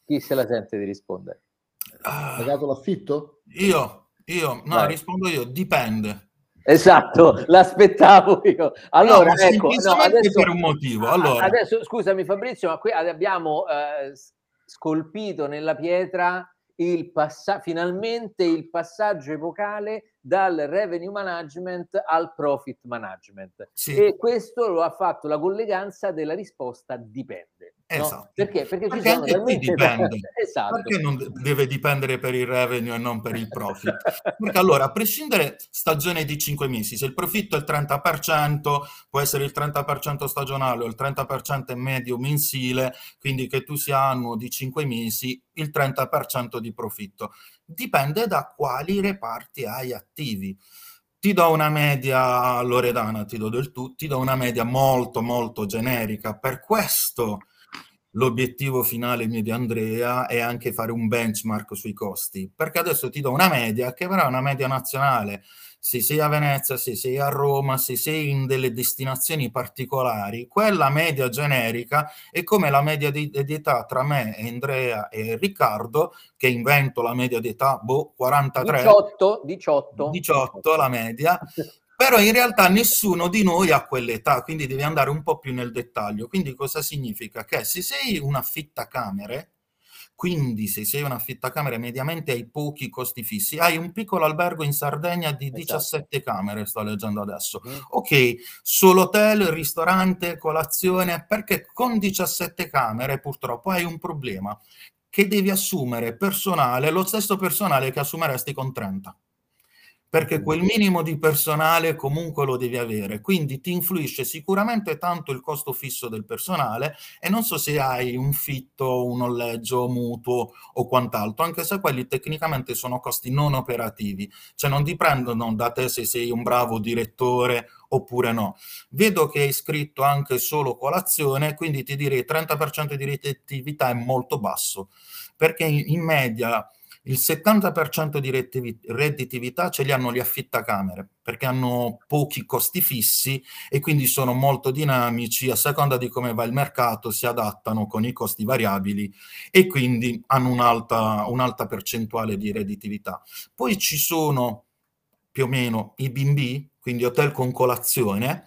Chi se la sente di rispondere? Ah, Pagato l'affitto? Io, io, no, Vai. rispondo io, dipende. Esatto, l'aspettavo io. Allora, no, ecco, no, adesso, per un motivo. Allora. Adesso, scusami Fabrizio, ma qui abbiamo eh, scolpito nella pietra il passa- finalmente il passaggio epocale dal revenue management al profit management. Sì. E questo lo ha fatto la colleganza della risposta dipende. Esatto. No? Perché? Perché, Perché ci sono qui dipende. esatto. Perché non deve dipendere per il revenue e non per il profit? Perché allora, a prescindere stagione di 5 mesi, se il profitto è il 30%, può essere il 30% stagionale o il 30% medio mensile, quindi che tu sia annuo di 5 mesi, il 30% di profitto. Dipende da quali reparti hai attivi ti do una media loredana, ti do del tu, ti do una media molto molto generica. Per questo l'obiettivo finale mio di Andrea è anche fare un benchmark sui costi, perché adesso ti do una media che però è una media nazionale. se sei a Venezia, se sei a Roma, se sei in delle destinazioni particolari, quella media generica è come la media di, di età tra me, Andrea e Riccardo, che invento la media di età, boh, 43. 18, 18. 18 la media. [laughs] Però in realtà nessuno di noi ha quell'età, quindi devi andare un po' più nel dettaglio. Quindi cosa significa? Che se sei un affittacamere, quindi se sei un affittacamere mediamente hai pochi costi fissi, hai un piccolo albergo in Sardegna di 17 esatto. camere, sto leggendo adesso. Mm. Ok, solo hotel, ristorante, colazione, perché con 17 camere purtroppo hai un problema, che devi assumere personale, lo stesso personale che assumeresti con 30 perché quel minimo di personale comunque lo devi avere, quindi ti influisce sicuramente tanto il costo fisso del personale e non so se hai un fitto, un noleggio, mutuo o quant'altro, anche se quelli tecnicamente sono costi non operativi, cioè non dipendono da te se sei un bravo direttore oppure no. Vedo che hai scritto anche solo colazione, quindi ti direi 30% di redditività è molto basso, perché in, in media il 70% di redditività ce li hanno gli affittacamere perché hanno pochi costi fissi e quindi sono molto dinamici, a seconda di come va il mercato si adattano con i costi variabili e quindi hanno un'alta, un'alta percentuale di redditività. Poi ci sono più o meno i B&B, quindi hotel con colazione,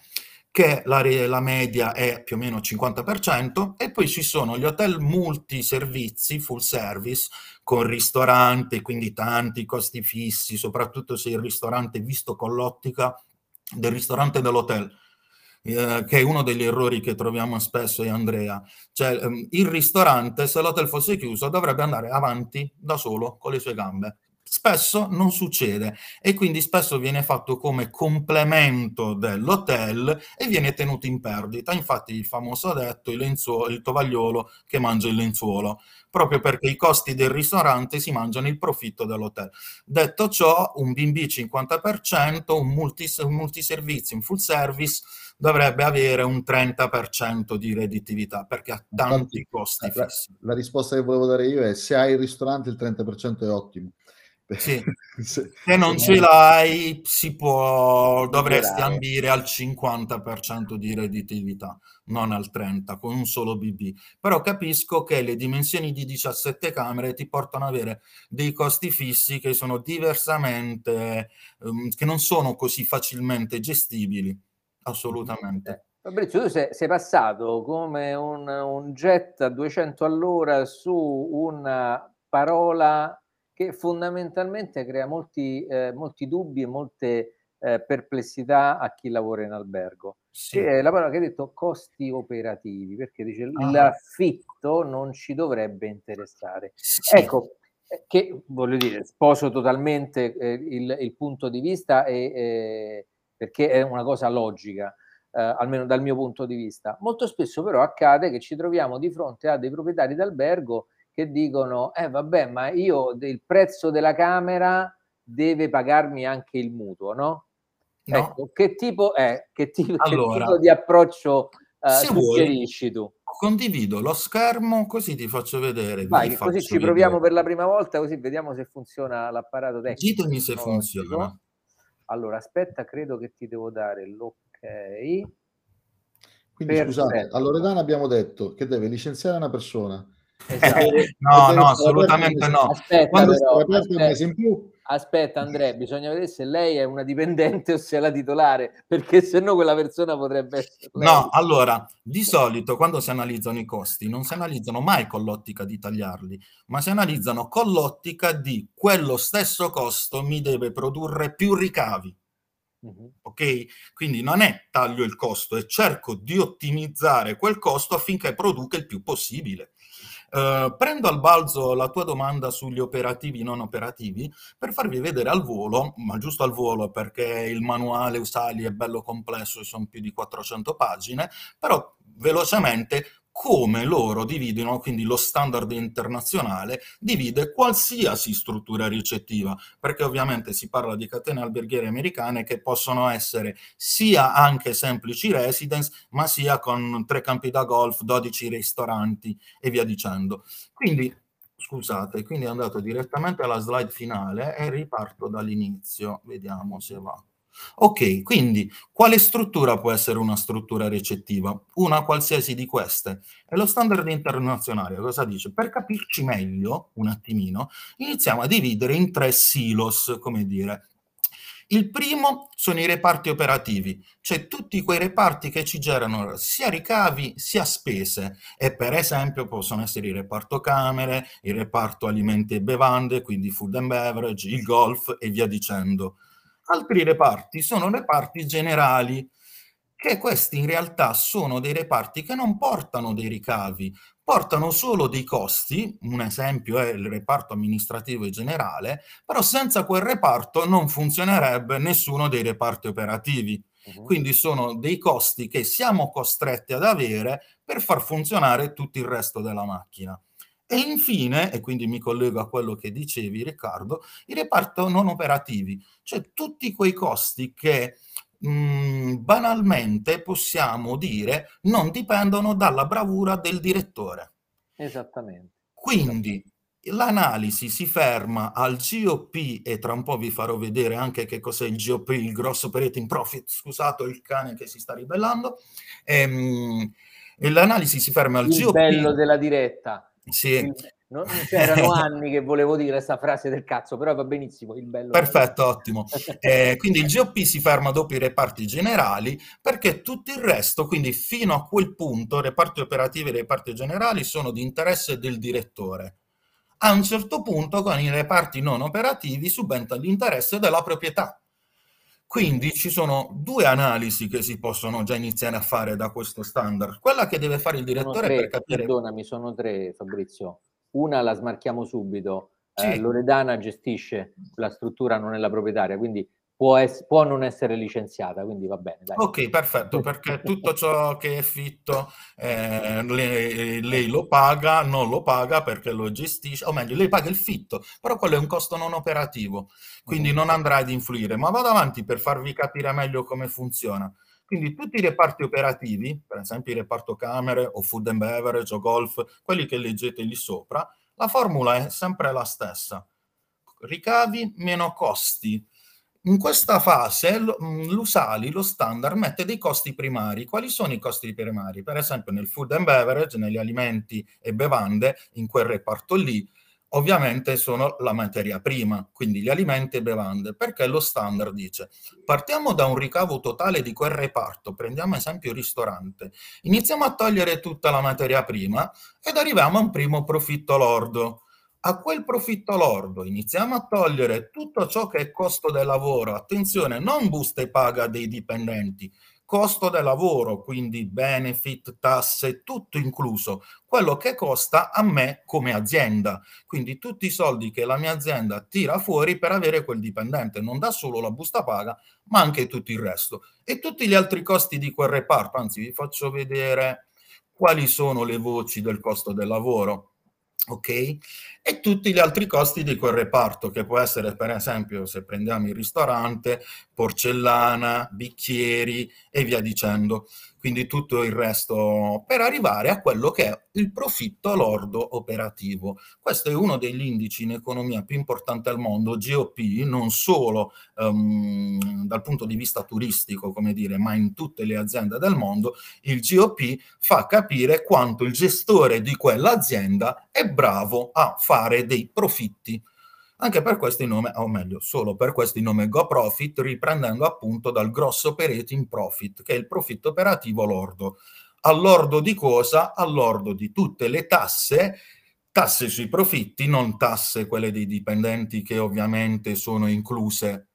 che la, la, media è più o meno 50%, e poi ci sono gli hotel multiservizi, full service, con ristorante, quindi tanti costi fissi, soprattutto se il ristorante è visto con l'ottica del ristorante dell'hotel. Eh, che è uno degli errori che troviamo spesso e Andrea, cioè ehm, il ristorante se l'hotel fosse chiuso dovrebbe andare avanti da solo con le sue gambe, Spesso non succede e quindi spesso viene fatto come complemento dell'hotel e viene tenuto in perdita. Infatti il famoso detto il, lenzuolo, il tovagliolo che mangia il lenzuolo, proprio perché i costi del ristorante si mangiano il profitto dell'hotel. Detto ciò, un B&B 50%, un, multis, un multiservizio, un full service dovrebbe avere un 30% di redditività perché ha tanti costi fissi. La, la risposta che volevo dare io è se hai il ristorante il 30% è ottimo sì. [laughs] se, se non ce l'hai, si può, dovresti ambire al 50% di redditività, non al 30% con un solo BB. Però capisco che le dimensioni di 17 camere ti portano ad avere dei costi fissi che sono diversamente, um, che non sono così facilmente gestibili. Assolutamente. Fabrizio, tu sei, sei passato come un, un jet a 200 all'ora su una parola che fondamentalmente crea molti, eh, molti dubbi e molte eh, perplessità a chi lavora in albergo. Sì. Che è la parola che hai detto costi operativi, perché dice ah. l'affitto non ci dovrebbe interessare. Sì. Ecco, eh, che voglio dire, sposo totalmente eh, il, il, punto di vista e, eh, perché è una cosa logica. Eh, almeno dal mio punto di vista. Molto spesso però accade che ci troviamo di fronte a dei proprietari d'albergo che dicono, eh vabbè, ma io il prezzo della camera deve pagarmi anche il mutuo, no? no. Ecco, che tipo è? Che tipo, [laughs] allora, che tipo di approccio uh, suggerisci tu? Condivido lo schermo così ti faccio vedere. Vai, così ci vedere. proviamo per la prima volta, così vediamo se funziona l'apparato tecnico. Ditemi se funziona. Allora, aspetta, credo che ti devo dare l'ok. Quindi Perfetto. scusate, a Loredana abbiamo detto che deve licenziare una persona Esatto. no, no, assolutamente no. Aspetta, però, aspetta, aspetta, Andrea, bisogna vedere se lei è una dipendente o se è la titolare, perché se no quella persona potrebbe essere. Lei. No, allora, di solito quando si analizzano i costi non si analizzano mai con l'ottica di tagliarli, ma si analizzano con l'ottica di quello stesso costo mi deve produrre più ricavi. Uh-huh. Ok? Quindi non è taglio il costo, è cerco di ottimizzare quel costo affinché produca il più possibile. Uh, prendo al balzo la tua domanda sugli operativi non operativi per farvi vedere al volo, ma giusto al volo perché il manuale Usali è bello complesso e sono più di 400 pagine, però velocemente come loro dividono, quindi lo standard internazionale divide qualsiasi struttura ricettiva, perché ovviamente si parla di catene alberghiere americane che possono essere sia anche semplici residence, ma sia con tre campi da golf, 12 ristoranti e via dicendo. Quindi scusate, quindi è andato direttamente alla slide finale e riparto dall'inizio, vediamo se va. Ok, quindi quale struttura può essere una struttura recettiva? Una qualsiasi di queste. E lo standard internazionale cosa dice? Per capirci meglio, un attimino, iniziamo a dividere in tre silos, come dire. Il primo sono i reparti operativi, cioè tutti quei reparti che ci generano sia ricavi sia spese e per esempio possono essere il reparto camere, il reparto alimenti e bevande, quindi food and beverage, il golf e via dicendo. Altri reparti sono reparti generali, che questi in realtà sono dei reparti che non portano dei ricavi, portano solo dei costi, un esempio è il reparto amministrativo e generale, però senza quel reparto non funzionerebbe nessuno dei reparti operativi. Uh-huh. Quindi sono dei costi che siamo costretti ad avere per far funzionare tutto il resto della macchina. E infine, e quindi mi collego a quello che dicevi Riccardo, i reparti non operativi, cioè tutti quei costi che mh, mm, banalmente possiamo dire non dipendono dalla bravura del direttore. Esattamente. Quindi l'analisi si ferma al GOP e tra un po' vi farò vedere anche che cos'è il GOP, il gross operating profit, scusate il cane che si sta ribellando, ehm, l'analisi si ferma al il GOP. Il bello della diretta. Sì. Non, erano [laughs] anni che volevo dire questa frase del cazzo, però va benissimo. Il bello Perfetto, ottimo. [laughs] Eh, quindi il GOP si ferma dopo i reparti generali perché tutto il resto, quindi fino a quel punto, reparti operativi e reparti generali sono di interesse del direttore. A un certo punto, con i reparti non operativi, subentra l'interesse della proprietà. Quindi ci sono due analisi che si possono già iniziare a fare da questo standard. Quella che deve fare il direttore tre, per capire... Perdonami, sono tre Fabrizio. Una la smarchiamo subito. Eh, sì. Eh, Loredana gestisce la struttura, non è la proprietaria, quindi può, es- può, non essere licenziata, quindi va bene. Dai. Ok, perfetto, perché tutto ciò che è fitto eh, lei, lei, lo paga, non lo paga perché lo gestisce, o meglio, lei paga il fitto, però quello è un costo non operativo, quindi non andrà ad influire. Ma vado avanti per farvi capire meglio come funziona. Quindi tutti i reparti operativi, per esempio il reparto camere o food and beverage o golf, quelli che leggete lì sopra, la formula è sempre la stessa. Ricavi meno costi in questa fase mm, l'Usali, lo standard, mette dei costi primari. Quali sono i costi primari? Per esempio nel food and beverage, negli alimenti e bevande, in quel reparto lì, ovviamente sono la materia prima, quindi gli alimenti e bevande, perché lo standard dice partiamo da un ricavo totale di quel reparto, prendiamo esempio ristorante, iniziamo a togliere tutta la materia prima ed arriviamo a un primo profitto lordo a quel profitto lordo iniziamo a togliere tutto ciò che è costo del lavoro, attenzione, non busta e paga dei dipendenti, costo del lavoro, quindi benefit, tasse, tutto incluso, quello che costa a me come azienda, quindi tutti i soldi che la mia azienda tira fuori per avere quel dipendente, non da solo la busta paga, ma anche tutto il resto. E tutti gli altri costi di quel reparto, anzi vi faccio vedere quali sono le voci del costo del lavoro ok? E tutti gli altri costi di quel reparto, che può essere per esempio, se prendiamo il ristorante, porcellana, bicchieri e via dicendo quindi tutto il resto per arrivare a quello che è il profitto lordo operativo. Questo è uno degli indici in economia più importanti al mondo, GOP, non solo um, dal punto di vista turistico, come dire, ma in tutte le aziende del mondo, il GOP fa capire quanto il gestore di quell'azienda è bravo a fare dei profitti anche per questo il nome, o meglio, solo per questo il nome Go Profit, riprendendo appunto dal gross operating profit, che è il profitto operativo lordo. All'ordo di cosa? All'ordo di tutte le tasse tasse sui profitti, non tasse quelle dei dipendenti che ovviamente sono incluse,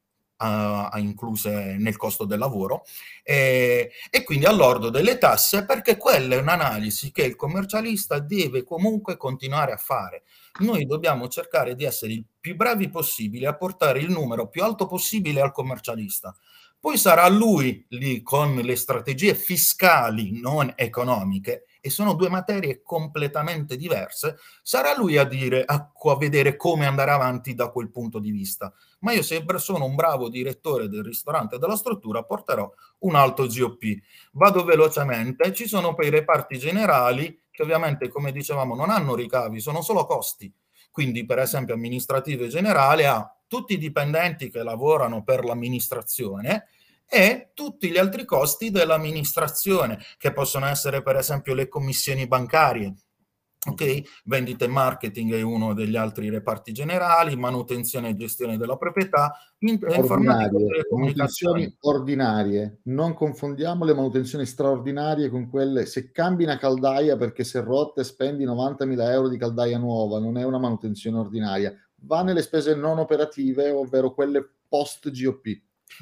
uh, incluse nel costo del lavoro, e, e, quindi all'ordo delle tasse perché quella è un'analisi che il commercialista deve comunque continuare a fare noi dobbiamo cercare di essere il più bravi possibile a portare il numero più alto possibile al commercialista. Poi sarà lui lì con le strategie fiscali non economiche, e sono due materie completamente diverse, sarà lui a dire, a, a vedere come andare avanti da quel punto di vista. Ma io se sono un bravo direttore del ristorante e della struttura, porterò un alto GOP. Vado velocemente, ci sono poi i reparti generali che ovviamente, come dicevamo, non hanno ricavi, sono solo costi. quindi per esempio amministrativo generale ha tutti i dipendenti che lavorano per l'amministrazione e tutti gli altri costi dell'amministrazione, che possono essere per esempio le commissioni bancarie, Ok, vendita e marketing è uno degli altri reparti generali, manutenzione e gestione della proprietà, ordinarie, manutenzioni ordinarie. Non confondiamo le manutenzioni straordinarie con quelle se cambi una caldaia perché se è rotta e spendi 90.000 euro di caldaia nuova, non è una manutenzione ordinaria, va nelle spese non operative, ovvero quelle post GOP.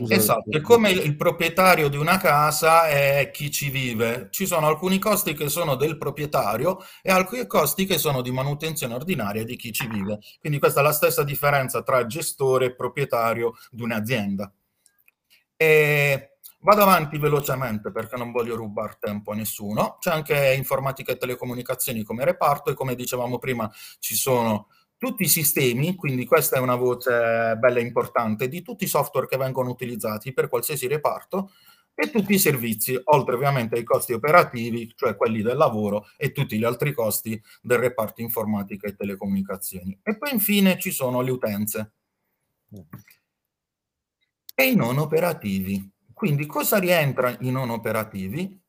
Esatto, è come il, il, proprietario di una casa è chi ci vive. Ci sono alcuni costi che sono del proprietario e alcuni costi che sono di manutenzione ordinaria di chi ci vive. Quindi questa è la stessa differenza tra gestore e proprietario di un'azienda. E vado avanti velocemente perché non voglio rubare tempo a nessuno. C'è anche informatica e telecomunicazioni come reparto e come dicevamo prima ci sono tutti i sistemi, quindi questa è una voce bella importante, di tutti i software che vengono utilizzati per qualsiasi reparto e tutti i servizi, oltre ovviamente ai costi operativi, cioè quelli del lavoro e tutti gli altri costi del reparto informatica e telecomunicazioni. E poi infine ci sono le utenze e i non operativi. Quindi cosa rientra i non operativi?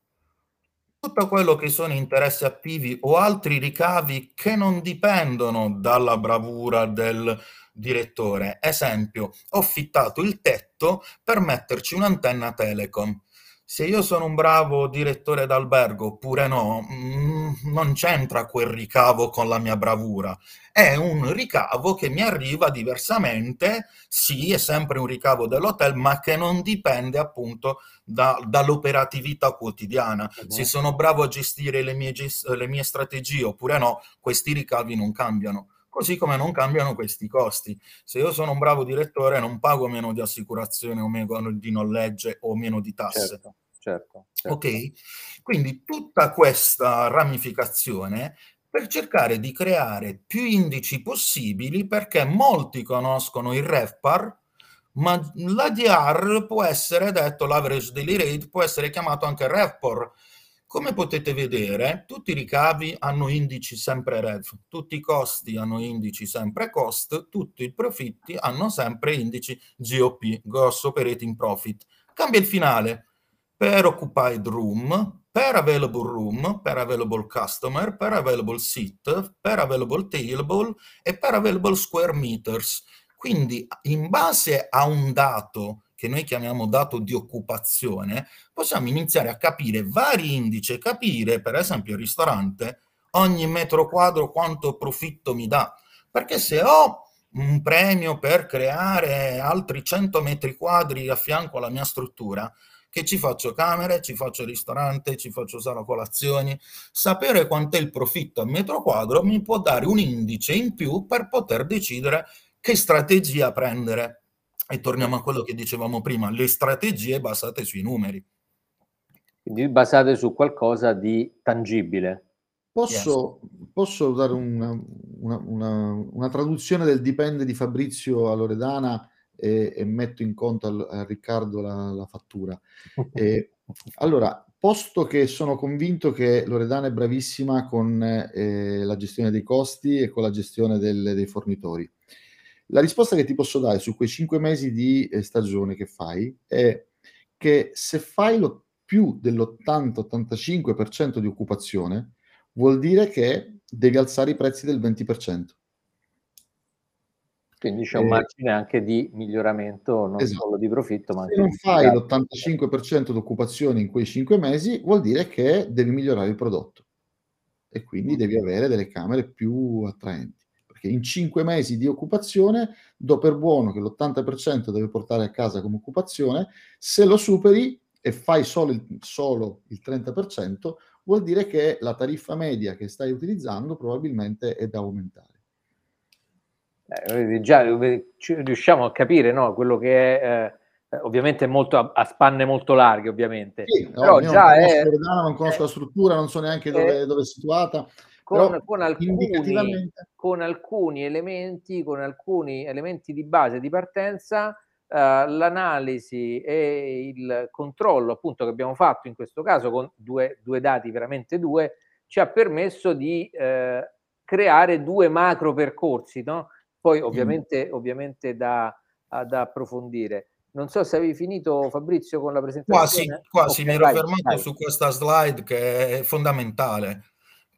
Tutto quello che sono interessi attivi o altri ricavi che non dipendono dalla bravura del direttore. Esempio, ho fittato il tetto per metterci un'antenna telecom se io sono un bravo direttore d'albergo oppure no, mm, non c'entra quel ricavo con la mia bravura. È un ricavo che mi arriva diversamente, sì, è sempre un ricavo dell'hotel, ma che non dipende appunto da, dall'operatività quotidiana. Uh-huh. Se sono bravo a gestire le mie, le mie strategie oppure no, questi ricavi non cambiano così come non cambiano questi costi. Se io sono un bravo direttore non pago meno di assicurazione o meno di nollegge o meno di tasse. Certo certo, certo. Ok? Quindi tutta questa ramificazione per cercare di creare più indici possibili perché molti conoscono il REFPAR, ma l'ADR può essere detto, l'average daily rate può essere chiamato anche REVPOR. Come potete vedere, tutti i ricavi hanno indici sempre REV, tutti i costi hanno indici sempre cost, tutti i profitti hanno sempre indici GOP, Gross Operating Profit. Cambia il finale, per occupied room, per available room, per available customer, per available seat, per available table e per available square meters. Quindi in base a un dato che noi chiamiamo dato di occupazione, possiamo iniziare a capire vari indici, capire per esempio il ristorante ogni metro quadro quanto profitto mi dà. Perché se ho un premio per creare altri 100 metri quadri a fianco alla mia struttura, che ci faccio camere, ci faccio ristorante, ci faccio sala colazioni. Sapere quant'è il profitto a metro quadro mi può dare un indice in più per poter decidere che strategia prendere. E torniamo a quello che dicevamo prima, le strategie basate sui numeri. Quindi basate su qualcosa di tangibile. Posso, yes. posso dare una, una, una, una, traduzione del dipende di Fabrizio a Loredana e, e metto in conto al, a Riccardo la, la fattura. [laughs] E, allora, posto che sono convinto che Loredana è bravissima con eh, la gestione dei costi e con la gestione del, dei fornitori, la risposta che ti posso dare su quei cinque mesi di eh, stagione che fai è che se fai lo, più dell'80-85% di occupazione, vuol dire che devi alzare i prezzi del 20%. Quindi c'è un margine anche di miglioramento, non esatto. solo di profitto, ma anche Se non fai l'85% di occupazione in quei 5 mesi, vuol dire che devi migliorare il prodotto e quindi devi avere delle camere più attraenti. Perché in 5 mesi di occupazione do per buono che l'80% deve portare a casa come occupazione, se lo superi e fai solo il, solo il 30%, vuol dire che la tariffa media che stai utilizzando probabilmente è da aumentare. Eh, già riusciamo a capire no? quello che è eh, ovviamente molto a, a, spanne molto larghe ovviamente sì, però no, già non è Verdana, non conosco eh, la struttura non so neanche dove, eh, dove è situata con, con, alcuni, con, alcuni, elementi con alcuni elementi di base di partenza uh, l'analisi e il controllo appunto che abbiamo fatto in questo caso con due, due dati veramente due ci ha permesso di uh, creare due macro percorsi, no? Poi ovviamente, mm. ovviamente da, da approfondire. Non so se avevi finito Fabrizio con la presentazione. Quasi, quasi okay, mi ero vai, fermato vai. su questa slide che è fondamentale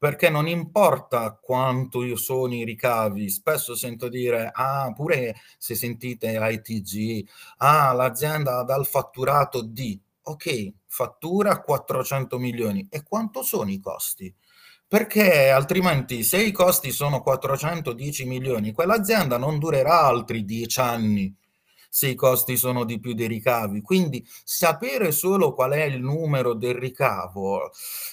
perché non importa quanto sono i ricavi, spesso sento dire, ah, pure se sentite ITG, ah, l'azienda dal fatturato di, ok, fattura 400 milioni, e quanto sono i costi? Perché altrimenti se i costi sono 410 milioni, quell'azienda non durerà altri 10 anni se i costi sono di più dei ricavi. Quindi sapere solo qual è il numero del ricavo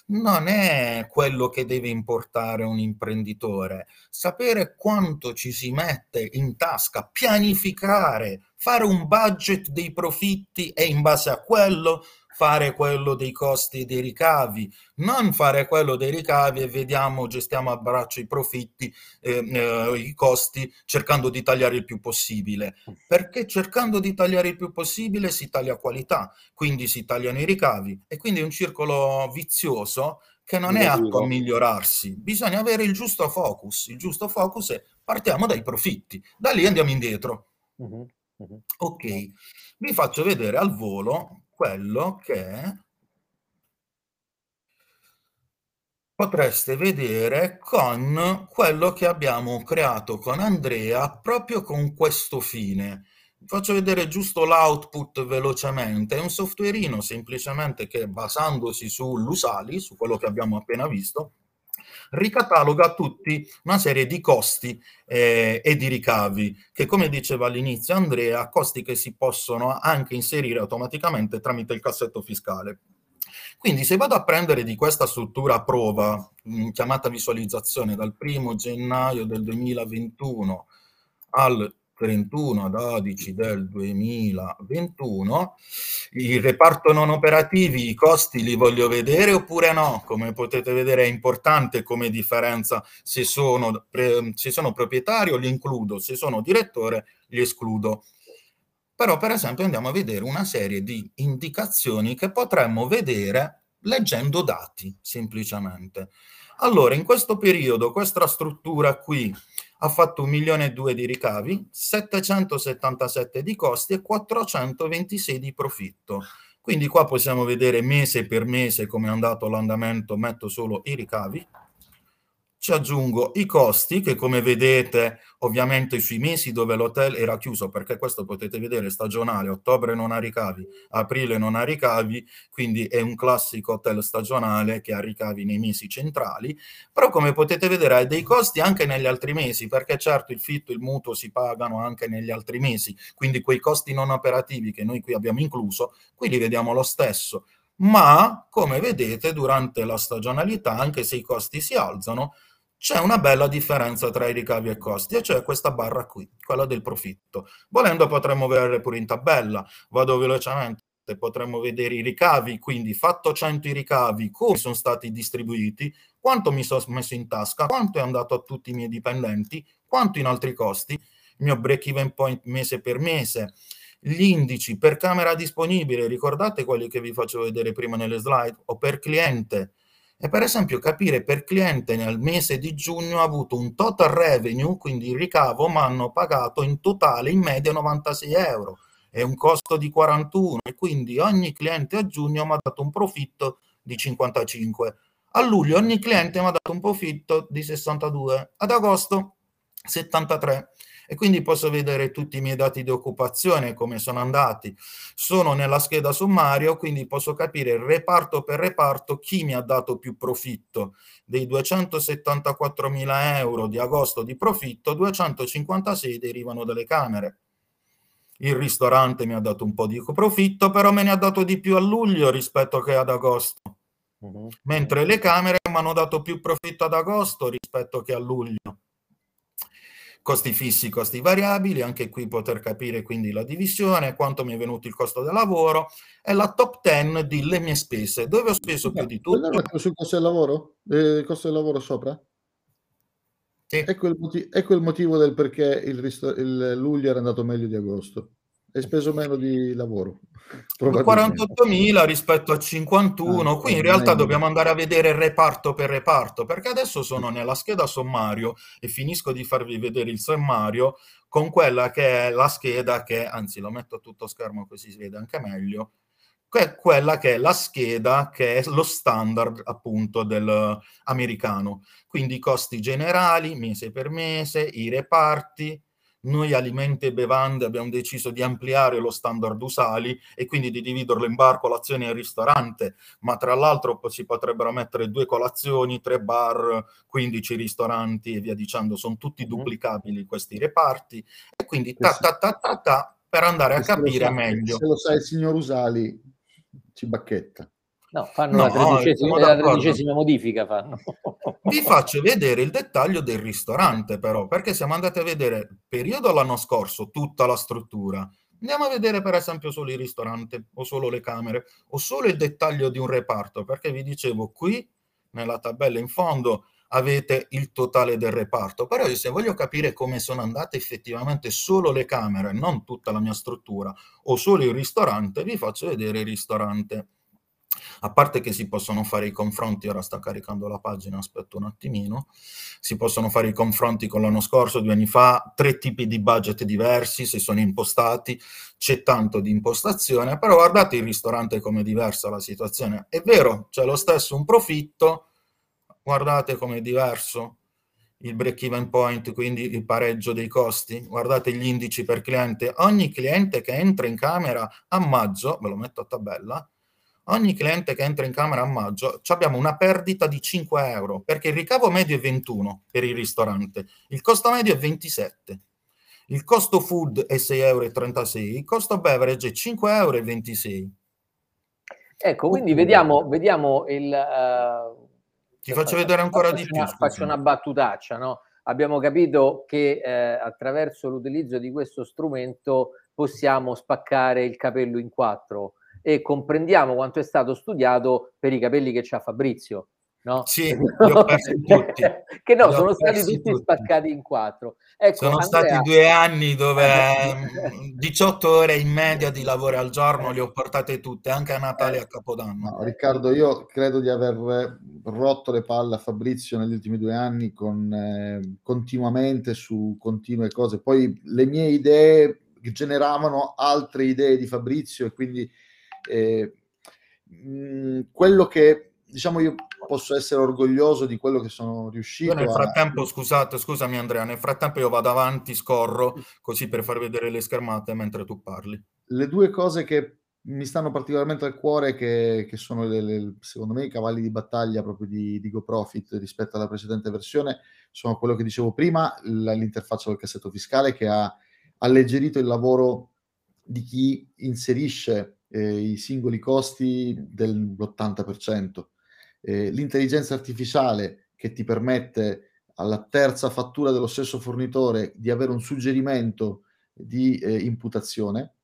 non è quello che deve importare un imprenditore. Sapere quanto ci si mette in tasca, pianificare, fare un budget dei profitti e in base a quello fare quello dei costi e dei ricavi, non fare quello dei ricavi e vediamo, gestiamo a braccio i profitti, eh, eh, i costi, cercando di tagliare il più possibile. Perché cercando di tagliare il più possibile si taglia qualità, quindi si tagliano i ricavi e quindi è un circolo vizioso che non è atto a migliorarsi, bisogna avere il giusto focus. Il giusto focus è partiamo dai profitti, da lì andiamo indietro. Ok, vi faccio vedere al volo quello che potreste vedere con quello che abbiamo creato con Andrea proprio con questo fine. Faccio vedere giusto l'output velocemente, è un softwareino semplicemente che basandosi sull'Usali, su quello che abbiamo appena visto, ricataloga tutti una serie di costi eh, e di ricavi, che come diceva all'inizio Andrea, costi che si possono anche inserire automaticamente tramite il cassetto fiscale. Quindi se vado a prendere di questa struttura a prova, mh, chiamata visualizzazione, dal primo gennaio del 2021 al 31 12 del 2021. Il reparto non operativi, i costi li voglio vedere oppure no? Come potete vedere è importante come differenza se sono, se sono proprietario li includo, se sono direttore li escludo. Però per esempio andiamo a vedere una serie di indicazioni che potremmo vedere leggendo dati semplicemente. Allora, in questo periodo, questa struttura qui ha fatto un milione e due di ricavi, 777 di costi e 426 di profitto. Quindi qua possiamo vedere mese per mese come è andato l'andamento, metto solo i ricavi, ci aggiungo i costi che come vedete ovviamente sui mesi dove l'hotel era chiuso perché questo potete vedere stagionale ottobre non ha ricavi aprile non ha ricavi quindi è un classico hotel stagionale che ha ricavi nei mesi centrali però come potete vedere ha dei costi anche negli altri mesi perché certo il fitto il mutuo si pagano anche negli altri mesi quindi quei costi non operativi che noi qui abbiamo incluso qui li vediamo lo stesso. Ma come vedete durante la stagionalità anche se i costi si alzano c'è una bella differenza tra i ricavi e i costi, e cioè questa barra qui, quella del profitto. Volendo potremmo vedere pure in tabella, vado velocemente, potremmo vedere i ricavi, quindi fatto 100 i ricavi, come sono stati distribuiti, quanto mi sono messo in tasca, quanto è andato a tutti i miei dipendenti, quanto in altri costi, il mio break even point mese per mese, gli indici per camera disponibile, ricordate quelli che vi faccio vedere prima nelle slide, o per cliente, e per esempio capire per cliente nel mese di giugno ha avuto un total revenue, quindi il ricavo, ma hanno pagato in totale in media 96 euro. E un costo di 41 e quindi ogni cliente a giugno mi ha dato un profitto di 55. A luglio ogni cliente mi ha dato un profitto di 62, ad agosto 73 e quindi posso vedere tutti i miei dati di occupazione, come sono andati. Sono nella scheda sommario, quindi posso capire reparto per reparto chi mi ha dato più profitto. Dei 274 mila euro di agosto di profitto, 256 derivano dalle camere. Il ristorante mi ha dato un po' di profitto, però me ne ha dato di più a luglio rispetto che ad agosto. Uh-huh. Mentre le camere mi hanno dato più profitto ad agosto rispetto che a luglio costi fissi, costi variabili, anche qui poter capire quindi la divisione, quanto mi è venuto il costo del lavoro e la top 10 delle mie spese, dove ho speso più di tutto. sul costo del lavoro? Il costo del lavoro sopra? Sì. Ecco, il motivo, ecco il motivo del perché il, il luglio era andato meglio di agosto. Hai speso meno di lavoro. 48.000 rispetto a 51, ah, qui in realtà dobbiamo andare a vedere reparto per reparto, perché adesso sono nella scheda sommario e finisco di farvi vedere il sommario con quella che è la scheda che, anzi lo metto a tutto schermo così si vede anche meglio, che è quella che è la scheda che è lo standard appunto dell'americano. Quindi i costi generali, mese per mese, i reparti, noi alimenti e bevande abbiamo deciso di ampliare lo standard usali e quindi di dividerlo in bar, colazione e ristorante, ma tra l'altro si potrebbero mettere due colazioni, tre bar, 15 ristoranti e via dicendo, sono tutti duplicabili questi reparti. E quindi ta ta ta ta, ta per andare a capire sa, meglio. Se lo sa il signor Usali, ci bacchetta. No, fanno no, la tredicesima, la tredicesima modifica. Fanno. [laughs] Vi faccio vedere il dettaglio del ristorante, però, perché siamo andati a vedere periodo l'anno scorso, tutta la struttura. Andiamo a vedere, per esempio, solo il ristorante, o solo le camere, o solo il dettaglio di un reparto, perché vi dicevo qui, nella tabella in fondo, avete il totale del reparto. Però io se voglio capire come sono andate effettivamente solo le camere, non tutta la mia struttura, o solo il ristorante, vi faccio vedere il ristorante. A parte che si possono fare i confronti, ora sta caricando la pagina, aspetto un attimino, si possono fare i confronti con l'anno scorso, due anni fa, tre tipi di budget diversi, se sono impostati, c'è tanto di impostazione, però guardate il ristorante come è diversa la situazione. È vero, c'è lo stesso un profitto, guardate come è diverso il break even point, quindi il pareggio dei costi, guardate gli indici per cliente, ogni cliente che entra in camera a maggio, ve lo metto a tabella, ogni cliente che entra in camera a maggio abbiamo una perdita di 5 euro perché il ricavo medio è 21 per il ristorante, il costo medio è 27, il costo food è 6,36 euro, il costo beverage è 5,26 euro. Ecco, quindi vediamo, vediamo il... Uh, Ti faccio vedere ancora di più. Una, faccio una battutaccia, no? Abbiamo capito che eh, attraverso l'utilizzo di questo strumento possiamo spaccare il capello in quattro e comprendiamo quanto è stato studiato per i capelli che c'ha Fabrizio. No? Sì, li ho [laughs] persi tutti. che no, li sono stati tutti, tutti, spaccati in quattro. Ecco, sono Andrea... stati due anni dove [laughs] 18 ore in media di lavoro al giorno li ho portate tutte, anche a Natale e a Capodanno. No, Riccardo, io credo di aver rotto le palle a Fabrizio negli ultimi due anni con, eh, continuamente su continue cose. Poi le mie idee generavano altre idee di Fabrizio e quindi eh, mh, quello che diciamo io posso essere orgoglioso di quello che sono riuscito. Io nel frattempo, a... scusate, scusami Andrea, nel frattempo io vado avanti, scorro così per far vedere le schermate mentre tu parli. Le due cose che mi stanno particolarmente al cuore, che, che sono le, le, secondo me i cavalli di battaglia proprio di, di GoProfit rispetto alla precedente versione, sono quello che dicevo prima, l'interfaccia del cassetto fiscale che ha alleggerito il lavoro di chi inserisce eh, i singoli costi dell'80%. Eh, l'intelligenza artificiale che ti permette alla terza fattura dello stesso fornitore di avere un suggerimento di eh, imputazione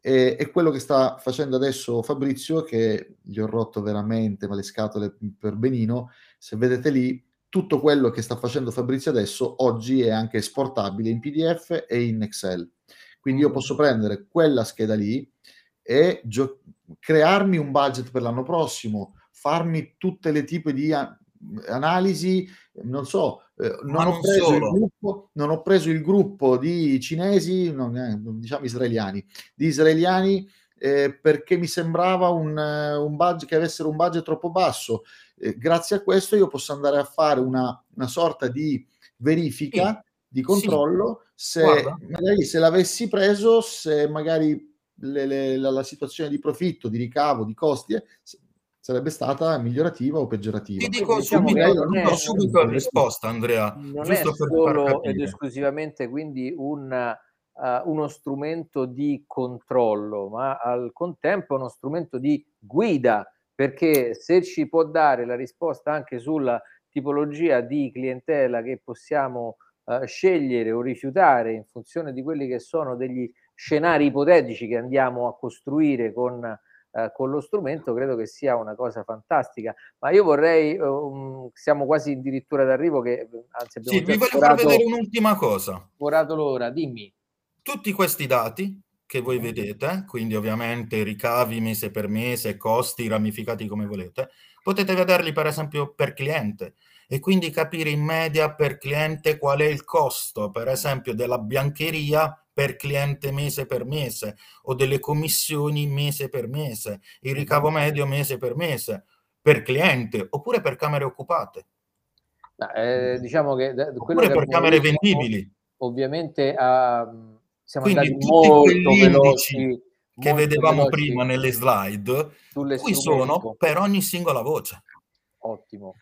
e, e, quello che sta facendo adesso Fabrizio che gli ho rotto veramente ma le scatole per benino. Se vedete lì tutto quello che sta facendo Fabrizio adesso oggi è anche esportabile in PDF e in Excel. Quindi io posso prendere quella scheda lì e gio- crearmi un budget per l'anno prossimo, farmi tutte le tipi di a- analisi, non so, eh, non, ho non, gruppo, non, ho preso il gruppo, di cinesi, non, eh, diciamo israeliani, di israeliani eh, perché mi sembrava un, un, budget che avessero un budget troppo basso. Eh, grazie a questo io posso andare a fare una, una sorta di verifica, sì. di controllo, sì. se magari se l'avessi preso, se magari le, le, la, la, situazione di profitto, di ricavo, di costi eh, sarebbe stata migliorativa o peggiorativa. Ti dico diciamo subito, non subito la risposta, Andrea. Non giusto è solo ed esclusivamente quindi un, uh, uno strumento di controllo, ma al contempo uno strumento di guida, perché se ci può dare la risposta anche sulla tipologia di clientela che possiamo uh, scegliere o rifiutare in funzione di quelli che sono degli scenari ipotetici che andiamo a costruire con, eh, con lo strumento, credo che sia una cosa fantastica. Ma io vorrei, um, siamo quasi addirittura d'arrivo, che anzi abbiamo sì, vi voglio far vedere un'ultima cosa. Forato l'ora, dimmi. Tutti questi dati che voi vedete, quindi ovviamente ricavi mese per mese, costi ramificati come volete, potete vederli per esempio per cliente e quindi capire in media per cliente qual è il costo, per esempio della biancheria per cliente mese per mese o delle commissioni mese per mese, il ricavo medio mese per mese per cliente oppure per camere occupate. Eh, diciamo che oppure che per camere vendibili. Ovviamente uh, siamo Quindi andati molto veloci che vedevamo prima nelle slide, qui sono per ogni singola voce. Ottimo.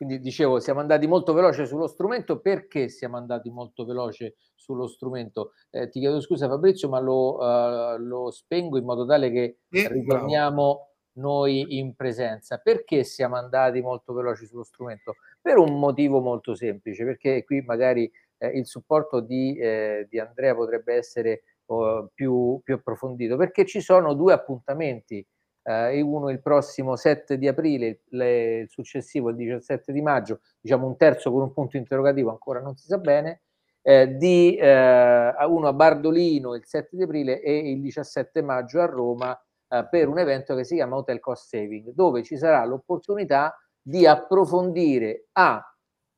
Quindi dicevo, siamo andati molto veloce sullo strumento. Perché siamo andati molto veloce sullo strumento? Eh, ti chiedo scusa Fabrizio, ma lo, uh, lo spengo in modo tale che eh, ritorniamo noi in presenza. Perché siamo andati molto veloci sullo strumento? Per un motivo molto semplice, perché qui magari eh, il supporto di, eh, di, Andrea potrebbe essere oh, più, più, approfondito, perché ci sono due appuntamenti, eh, uno il prossimo 7 di aprile, le, il successivo il 17 di maggio, diciamo un terzo con un punto interrogativo, ancora non si sa bene, eh, di eh, uno a Bardolino il 7 di aprile e il 17 maggio a Roma eh, per un evento che si chiama Hotel Cost Saving, dove ci sarà l'opportunità di approfondire A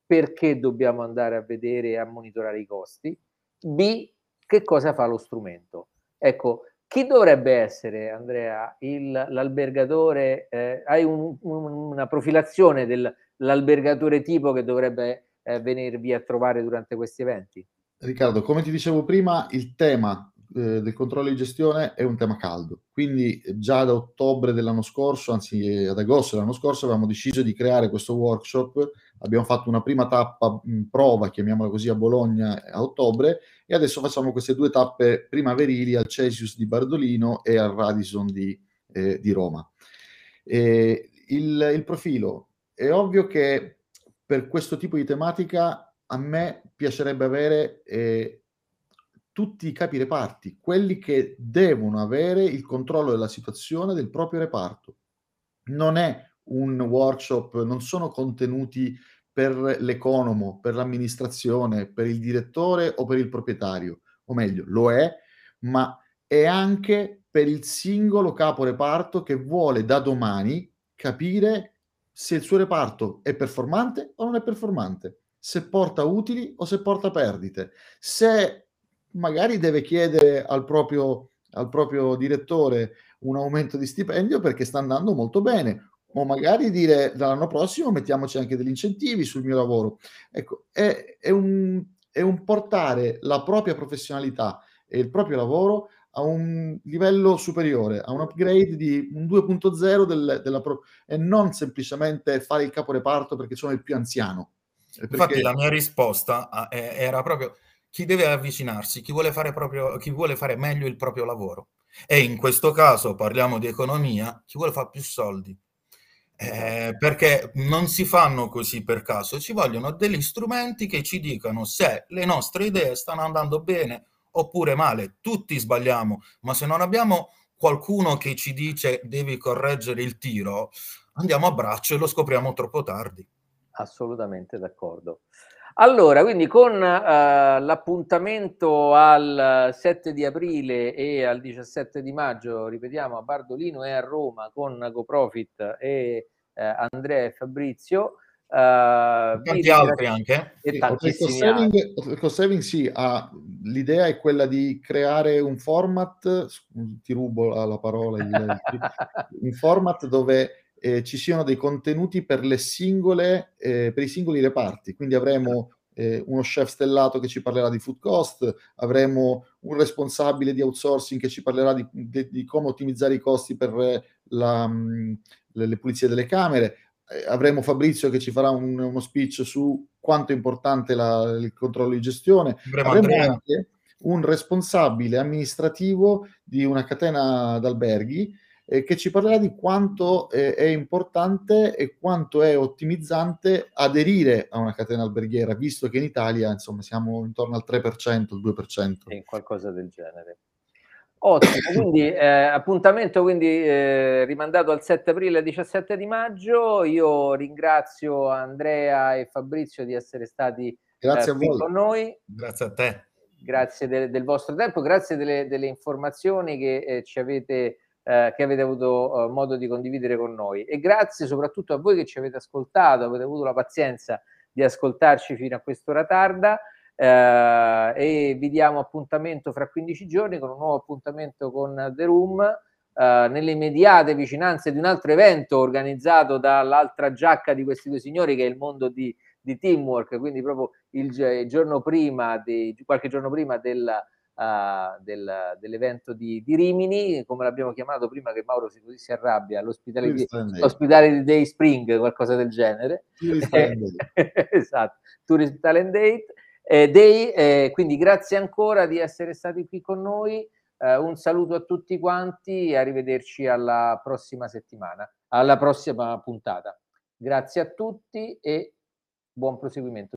perché dobbiamo andare a vedere e a monitorare i costi, B, che cosa fa lo strumento. Ecco, chi dovrebbe essere, Andrea, il, l'albergatore? Eh, hai un, un, una profilazione dell'albergatore tipo che dovrebbe eh, venirvi a trovare durante questi eventi? Riccardo, come ti dicevo prima, il tema eh, del controllo di gestione è un tema caldo. Quindi già da ottobre dell'anno scorso, anzi ad agosto dell'anno scorso, avevamo deciso di creare questo workshop. Abbiamo fatto una prima tappa in prova, chiamiamola così, a Bologna a ottobre e adesso facciamo queste due tappe primaverili al Cesius di Bardolino e al Radisson di, eh, di Roma. E il, il profilo è ovvio che per questo tipo di tematica a me piacerebbe avere eh, tutti i capi reparti, quelli che devono avere il controllo della situazione del proprio reparto. Non è un workshop, non sono contenuti per l'economo, per l'amministrazione, per il direttore o per il proprietario, o meglio, lo è, ma è anche per il singolo capo reparto che vuole da domani capire se il suo reparto è performante o non è performante, se porta utili o se porta perdite, se magari deve chiedere al proprio, al proprio direttore un aumento di stipendio perché sta andando molto bene, o magari dire dall'anno prossimo mettiamoci anche degli incentivi sul mio lavoro. Ecco, è, è, un, è un portare la propria professionalità e il proprio lavoro a un livello superiore, a un upgrade di un 2.0 del, della pro- e non semplicemente fare il caporeparto perché sono il più anziano. Perché... Infatti la mia risposta era proprio chi deve avvicinarsi, chi vuole fare, proprio, chi vuole fare meglio il proprio lavoro. E in questo caso parliamo di economia, chi vuole fare più soldi. Eh, perché non si fanno così per caso, ci vogliono degli strumenti che ci dicano se le nostre idee stanno andando bene oppure male. Tutti sbagliamo, ma se non abbiamo qualcuno che ci dice devi correggere il tiro, andiamo a braccio e lo scopriamo troppo tardi. Assolutamente d'accordo. Allora, quindi con uh, l'appuntamento al 7 di aprile e al 17 di maggio, ripetiamo, a Bardolino e a Roma con GoProfit e uh, Andrea e Fabrizio. Uh, tanti altri anche. E tantissimi saving, cost saving sì, ha, l'idea è quella di creare un format, ti rubo la, la parola, [laughs] un format dove eh, ci siano dei contenuti per le singole, eh, per i singoli reparti. Quindi avremo eh, uno chef stellato che ci parlerà di food cost, avremo un responsabile di outsourcing che ci parlerà di, di, di come ottimizzare i costi per la, mh, mm, le, le, pulizie delle camere. Eh, avremo Fabrizio che ci farà un, uno speech su quanto è importante la, il controllo di gestione. Avremo, avremo anche un responsabile amministrativo di una catena d'alberghi eh, che ci parlerà di quanto eh, è importante e quanto è ottimizzante aderire a una catena alberghiera, visto che in Italia insomma siamo intorno al 3%, il 2%. Sì, qualcosa del genere. Ottimo, [coughs] quindi eh, appuntamento quindi eh, rimandato al 7 aprile e 17 di maggio. Io ringrazio Andrea e Fabrizio di essere stati Grazie eh, con noi. Grazie a te grazie de, del vostro tempo, grazie delle, delle informazioni che eh, ci avete, eh, che avete avuto eh, modo di condividere con noi. E grazie soprattutto a voi che ci avete ascoltato, avete avuto la pazienza di ascoltarci fino a quest'ora tarda eh, e vi diamo appuntamento fra 15 giorni con un nuovo appuntamento con The Room eh, nelle immediate vicinanze di un altro evento organizzato dall'altra giacca di questi due signori che è il mondo di, di teamwork, quindi proprio il, il giorno prima, di, qualche giorno prima del, uh, del, dell'evento di, di, Rimini, come l'abbiamo chiamato prima che Mauro si, così si arrabbia, l'ospitale Day Spring, qualcosa del genere. [laughs] esatto, Tourism Talent Date eh, Day. Eh, quindi grazie ancora di essere stati qui con noi. Eh, un saluto a tutti quanti e arrivederci alla prossima settimana, alla prossima puntata. Grazie a tutti e buon proseguimento.